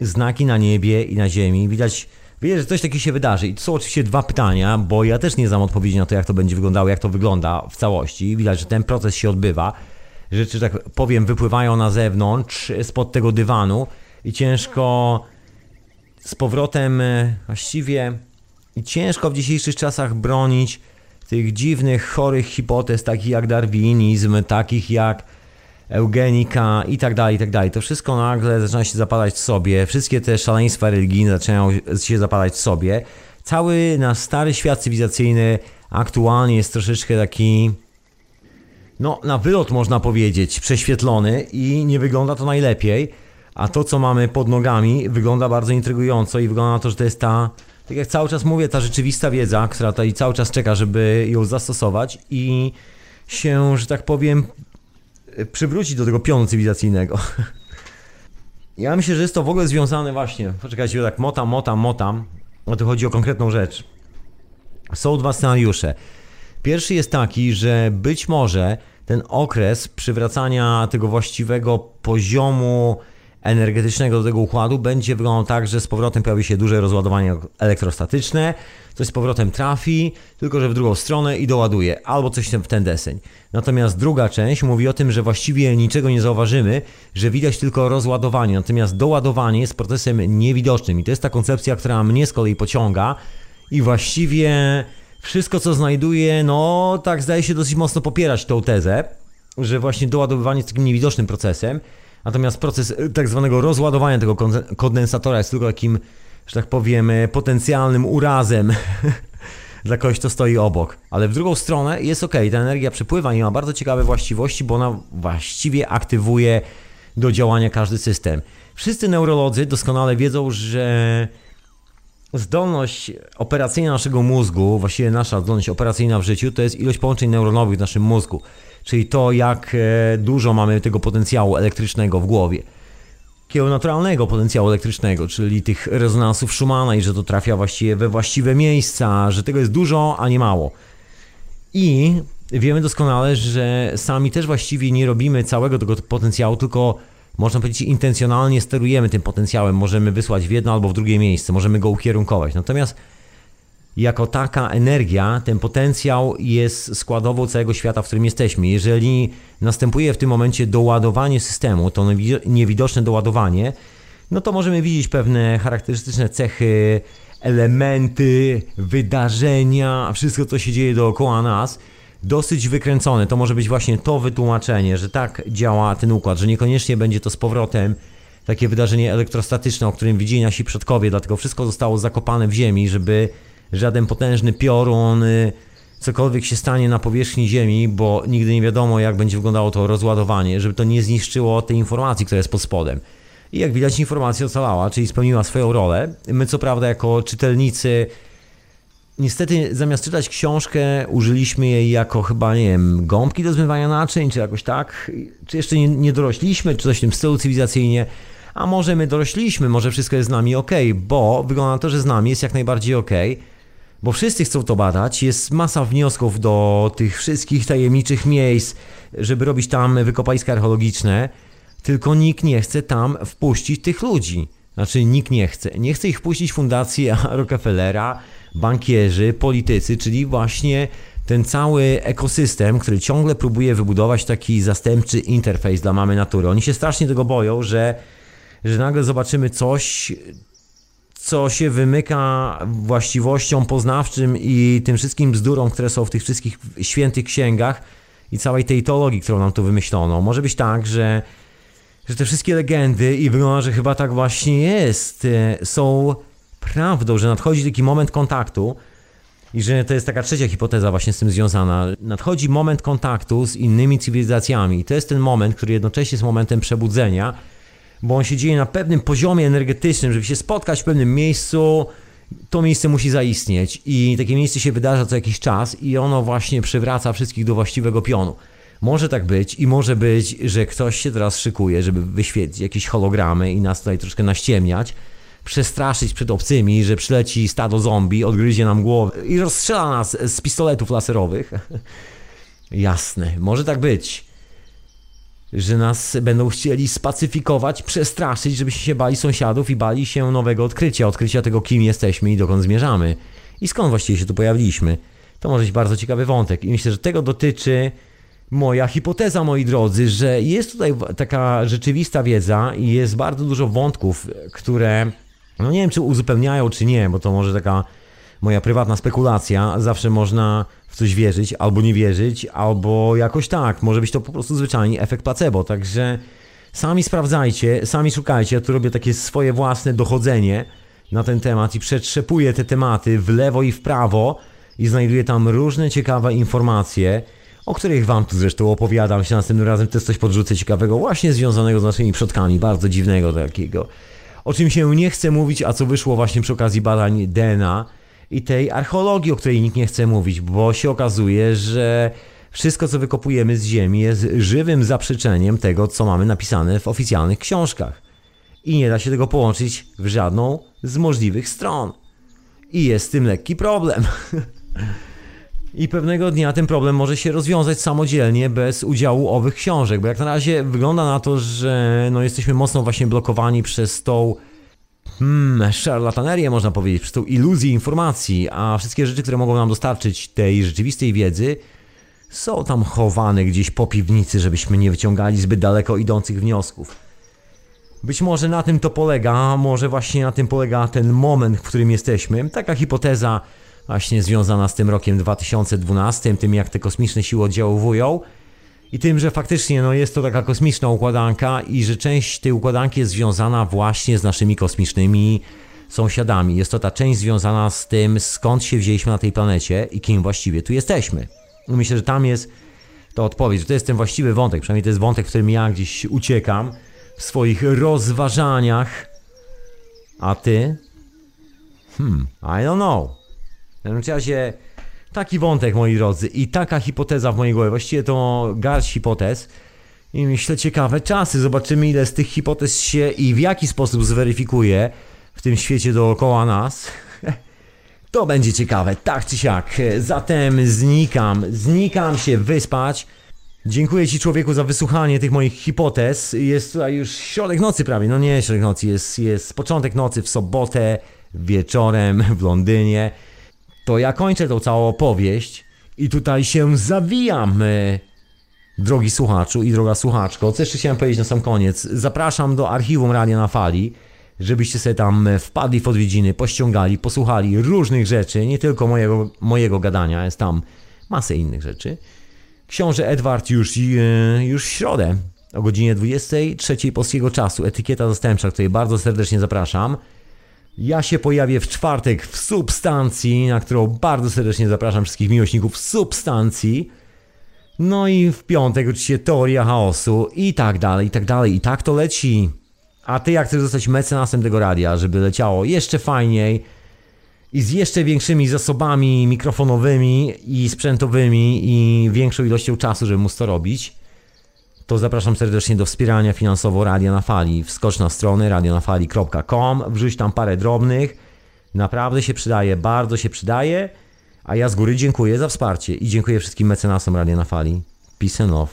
znaki na niebie i na ziemi. Widać, widać, że coś takiego się wydarzy. I to są oczywiście dwa pytania, bo ja też nie znam odpowiedzi na to, jak to będzie wyglądało, jak to wygląda w całości. Widać, że ten proces się odbywa. Rzeczy, że tak powiem, wypływają na zewnątrz, spod tego dywanu i ciężko z powrotem e, właściwie i ciężko w dzisiejszych czasach bronić tych dziwnych, chorych hipotez, takich jak darwinizm, takich jak eugenika i tak dalej, i tak dalej. To wszystko nagle zaczyna się zapalać w sobie, wszystkie te szaleństwa religijne zaczynają się zapalać w sobie. Cały nasz stary świat cywilizacyjny aktualnie jest troszeczkę taki no, na wylot można powiedzieć, prześwietlony i nie wygląda to najlepiej, a to, co mamy pod nogami, wygląda bardzo intrygująco i wygląda na to, że to jest ta, tak jak cały czas mówię, ta rzeczywista wiedza, która tutaj cały czas czeka, żeby ją zastosować i się, że tak powiem, przywrócić do tego pionu cywilizacyjnego. Ja myślę, że jest to w ogóle związane właśnie, poczekajcie, tak motam, motam, motam, a tu chodzi o konkretną rzecz. Są dwa scenariusze. Pierwszy jest taki, że być może ten okres przywracania tego właściwego poziomu energetycznego do tego układu. Będzie wyglądał tak, że z powrotem pojawi się duże rozładowanie elektrostatyczne, coś z powrotem trafi, tylko że w drugą stronę i doładuje, albo coś w ten deseń. Natomiast druga część mówi o tym, że właściwie niczego nie zauważymy, że widać tylko rozładowanie, natomiast doładowanie jest procesem niewidocznym i to jest ta koncepcja, która mnie z kolei pociąga. I właściwie wszystko, co znajduję, no tak zdaje się dosyć mocno popierać tą tezę, że właśnie doładowywanie jest takim niewidocznym procesem, natomiast proces y, tak zwanego rozładowania tego konde- kondensatora jest tylko takim, że tak powiem, y, potencjalnym urazem dla kogoś, kto stoi obok. Ale w drugą stronę jest ok, ta energia przepływa i ma bardzo ciekawe właściwości, bo ona właściwie aktywuje do działania każdy system. Wszyscy neurolodzy doskonale wiedzą, że zdolność operacyjna naszego mózgu, właściwie nasza zdolność operacyjna w życiu, to jest ilość połączeń neuronowych w naszym mózgu. Czyli to, jak e, dużo mamy tego potencjału elektrycznego w głowie. Takiego naturalnego potencjału elektrycznego, czyli tych rezonansów Schumana i że to trafia właściwie we właściwe miejsca, że tego jest dużo, a nie mało. I wiemy doskonale, że sami też właściwie nie robimy całego tego potencjału, tylko można powiedzieć intencjonalnie sterujemy tym potencjałem. Możemy wysłać w jedno albo w drugie miejsce, możemy go ukierunkować. Natomiast jako taka energia, ten potencjał jest składową całego świata, w którym jesteśmy. Jeżeli następuje w tym momencie doładowanie systemu, to niewi- niewidoczne doładowanie, no to możemy widzieć pewne charakterystyczne cechy, elementy, wydarzenia, wszystko co się dzieje dookoła nas, dosyć wykręcone. To może być właśnie to wytłumaczenie, że tak działa ten układ, że niekoniecznie będzie to z powrotem takie wydarzenie elektrostatyczne, o którym widzieli nasi przodkowie, dlatego wszystko zostało zakopane w ziemi, żeby żaden potężny piorun, y, cokolwiek się stanie na powierzchni Ziemi, bo nigdy nie wiadomo, jak będzie wyglądało to rozładowanie, żeby to nie zniszczyło tej informacji, która jest pod spodem. I jak widać, informacja ocalała, czyli spełniła swoją rolę. My, co prawda, jako czytelnicy, niestety zamiast czytać książkę, użyliśmy jej jako chyba, nie wiem, gąbki do zmywania naczyń, czy jakoś tak. Czy jeszcze nie, nie dorośliśmy, czy coś w tym stylu cywilizacyjnie. A może my dorośliśmy, może wszystko jest z nami ok, bo wygląda na to, że z nami jest jak najbardziej ok, bo wszyscy chcą to badać. Jest masa wniosków do tych wszystkich tajemniczych miejsc, żeby robić tam wykopaliska archeologiczne, tylko nikt nie chce tam wpuścić tych ludzi. Znaczy, nikt nie chce. Nie chce ich wpuścić fundacja Rockefellera, bankierzy, politycy, czyli właśnie ten cały ekosystem, który ciągle próbuje wybudować taki zastępczy interfejs dla mamy natury. Oni się strasznie tego boją, że, że nagle zobaczymy coś, co się wymyka właściwościom poznawczym i tym wszystkim bzdurom, które są w tych wszystkich świętych księgach i całej tej teologii, którą nam tu wymyślono. Może być tak, że że te wszystkie legendy i wygląda, że chyba tak właśnie jest, e, są prawdą, że nadchodzi taki moment kontaktu i że to jest taka trzecia hipoteza właśnie z tym związana. Nadchodzi moment kontaktu z innymi cywilizacjami i to jest ten moment, który jednocześnie jest momentem przebudzenia, bo on się dzieje na pewnym poziomie energetycznym, żeby się spotkać w pewnym miejscu, to miejsce musi zaistnieć i takie miejsce się wydarza co jakiś czas i ono właśnie przywraca wszystkich do właściwego pionu. Może tak być i może być, że ktoś się teraz szykuje, żeby wyświetlić jakieś hologramy i nas tutaj troszkę naściemniać, przestraszyć przed obcymi, że przyleci stado zombie, odgryzie nam głowę i rozstrzela nas z pistoletów laserowych. Jasne, może tak być że nas będą chcieli spacyfikować, przestraszyć, żebyśmy się bali sąsiadów i bali się nowego odkrycia, odkrycia tego, kim jesteśmy i dokąd zmierzamy. I skąd właściwie się tu pojawiliśmy. To może być bardzo ciekawy wątek i myślę, że tego dotyczy moja hipoteza, moi drodzy, że jest tutaj taka rzeczywista wiedza i jest bardzo dużo wątków, które, no nie wiem, czy uzupełniają, czy nie, bo to może taka moja prywatna spekulacja. Zawsze można w coś wierzyć, albo nie wierzyć, albo jakoś tak. Może być to po prostu zwyczajnie efekt placebo. Także sami sprawdzajcie, sami szukajcie. Ja tu robię takie swoje własne dochodzenie na ten temat i przetrzepuję te tematy w lewo i w prawo i znajduję tam różne ciekawe informacje, o których wam tu zresztą opowiadam się następnym razem też coś podrzucę ciekawego, właśnie związanego z naszymi przodkami, bardzo dziwnego takiego. O czym się nie chce mówić, a co wyszło właśnie przy okazji badań DNA i tej archeologii, o której nikt nie chce mówić, bo się okazuje, że wszystko, co wykopujemy z ziemi, jest żywym zaprzeczeniem tego, co mamy napisane w oficjalnych książkach. I nie da się tego połączyć w żadną z możliwych stron. I jest z tym lekki problem. I pewnego dnia ten problem może się rozwiązać samodzielnie, bez udziału owych książek, bo jak na razie wygląda na to, że no jesteśmy mocno właśnie blokowani przez tą hmm, szarlatanerię, można powiedzieć, przez tą iluzję informacji, a wszystkie rzeczy, które mogą nam dostarczyć tej rzeczywistej wiedzy, są tam chowane gdzieś po piwnicy, żebyśmy nie wyciągali zbyt daleko idących wniosków. Być może na tym to polega, może właśnie na tym polega ten moment, w którym jesteśmy. Taka hipoteza właśnie związana z tym rokiem 2012, tym jak te kosmiczne siły oddziaływują i tym, że faktycznie no, jest to taka kosmiczna układanka i że część tej układanki jest związana właśnie z naszymi kosmicznymi sąsiadami. Jest to ta część związana z tym, skąd się wzięliśmy na tej planecie i kim właściwie tu jesteśmy. I Myślę, że tam jest to odpowiedź, że to jest ten właściwy wątek, przynajmniej to jest wątek, w którym ja gdzieś uciekam w swoich rozważaniach. A ty? Hmm, I don't know. W każdym razie taki wątek, moi drodzy, i taka hipoteza w mojej głowie. Właściwie to garść hipotez. I myślę, ciekawe czasy. Zobaczymy, ile z tych hipotez się i w jaki sposób zweryfikuje w tym świecie dookoła nas. To będzie ciekawe, tak czy siak. Zatem znikam, znikam się wyspać. Dziękuję Ci człowieku za wysłuchanie tych moich hipotez. Jest tutaj już środek nocy prawie, no nie środek nocy, jest, jest początek nocy w sobotę wieczorem w Londynie. To ja kończę tą całą opowieść i tutaj się zawijam. e, Drogi słuchaczu i droga słuchaczko, co jeszcze chciałem powiedzieć na sam koniec. Zapraszam do archiwum Radia na Fali, żebyście sobie tam wpadli w odwiedziny, pościągali, posłuchali różnych rzeczy, nie tylko mojego, mojego gadania, jest tam masę innych rzeczy. Książę Edward już, e, już w środę o godzinie 23 polskiego czasu. Etykieta zastępcza, której bardzo serdecznie zapraszam. Ja się pojawię w czwartek w substancji, na którą bardzo serdecznie zapraszam wszystkich miłośników substancji. No i w piątek oczywiście teoria chaosu i tak dalej, i tak dalej. I tak to leci. A ty jak chcesz zostać mecenasem tego radia, żeby leciało jeszcze fajniej i z jeszcze większymi zasobami mikrofonowymi i sprzętowymi i większą ilością czasu, żeby móc to robić, to zapraszam serdecznie do wspierania finansowo Radia na Fali. Wskocz na stronę radionafali.com, wrzuć tam parę drobnych. Naprawdę się przydaje, bardzo się przydaje. A ja z góry dziękuję za wsparcie i dziękuję wszystkim mecenasom Radia na Fali. Peace and love.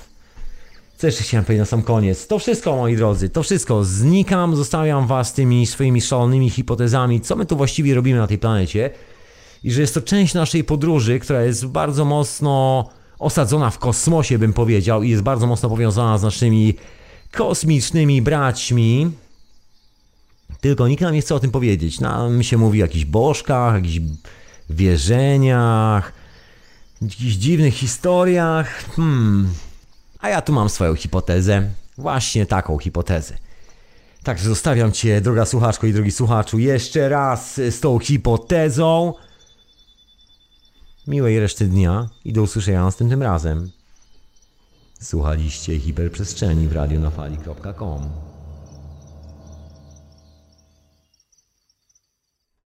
Co jeszcze chciałem powiedzieć na sam koniec? To wszystko, moi drodzy, to wszystko. Znikam, zostawiam was tymi swoimi szalonymi hipotezami, co my tu właściwie robimy na tej planecie. I że jest to część naszej podróży, która jest bardzo mocno osadzona w kosmosie, bym powiedział, i jest bardzo mocno powiązana z naszymi kosmicznymi braćmi. Tylko nikt nam nie chce o tym powiedzieć. Nam się mówi o jakichś bożkach, jakichś wierzeniach, jakichś dziwnych historiach. Hmm. A ja tu mam swoją hipotezę. Właśnie taką hipotezę. Także zostawiam Cię, droga słuchaczko i drogi słuchaczu, jeszcze raz z tą hipotezą. Miłej reszty dnia i do usłyszenia następnym razem. Słuchaliście hiperprzestrzeni w radionafali.com.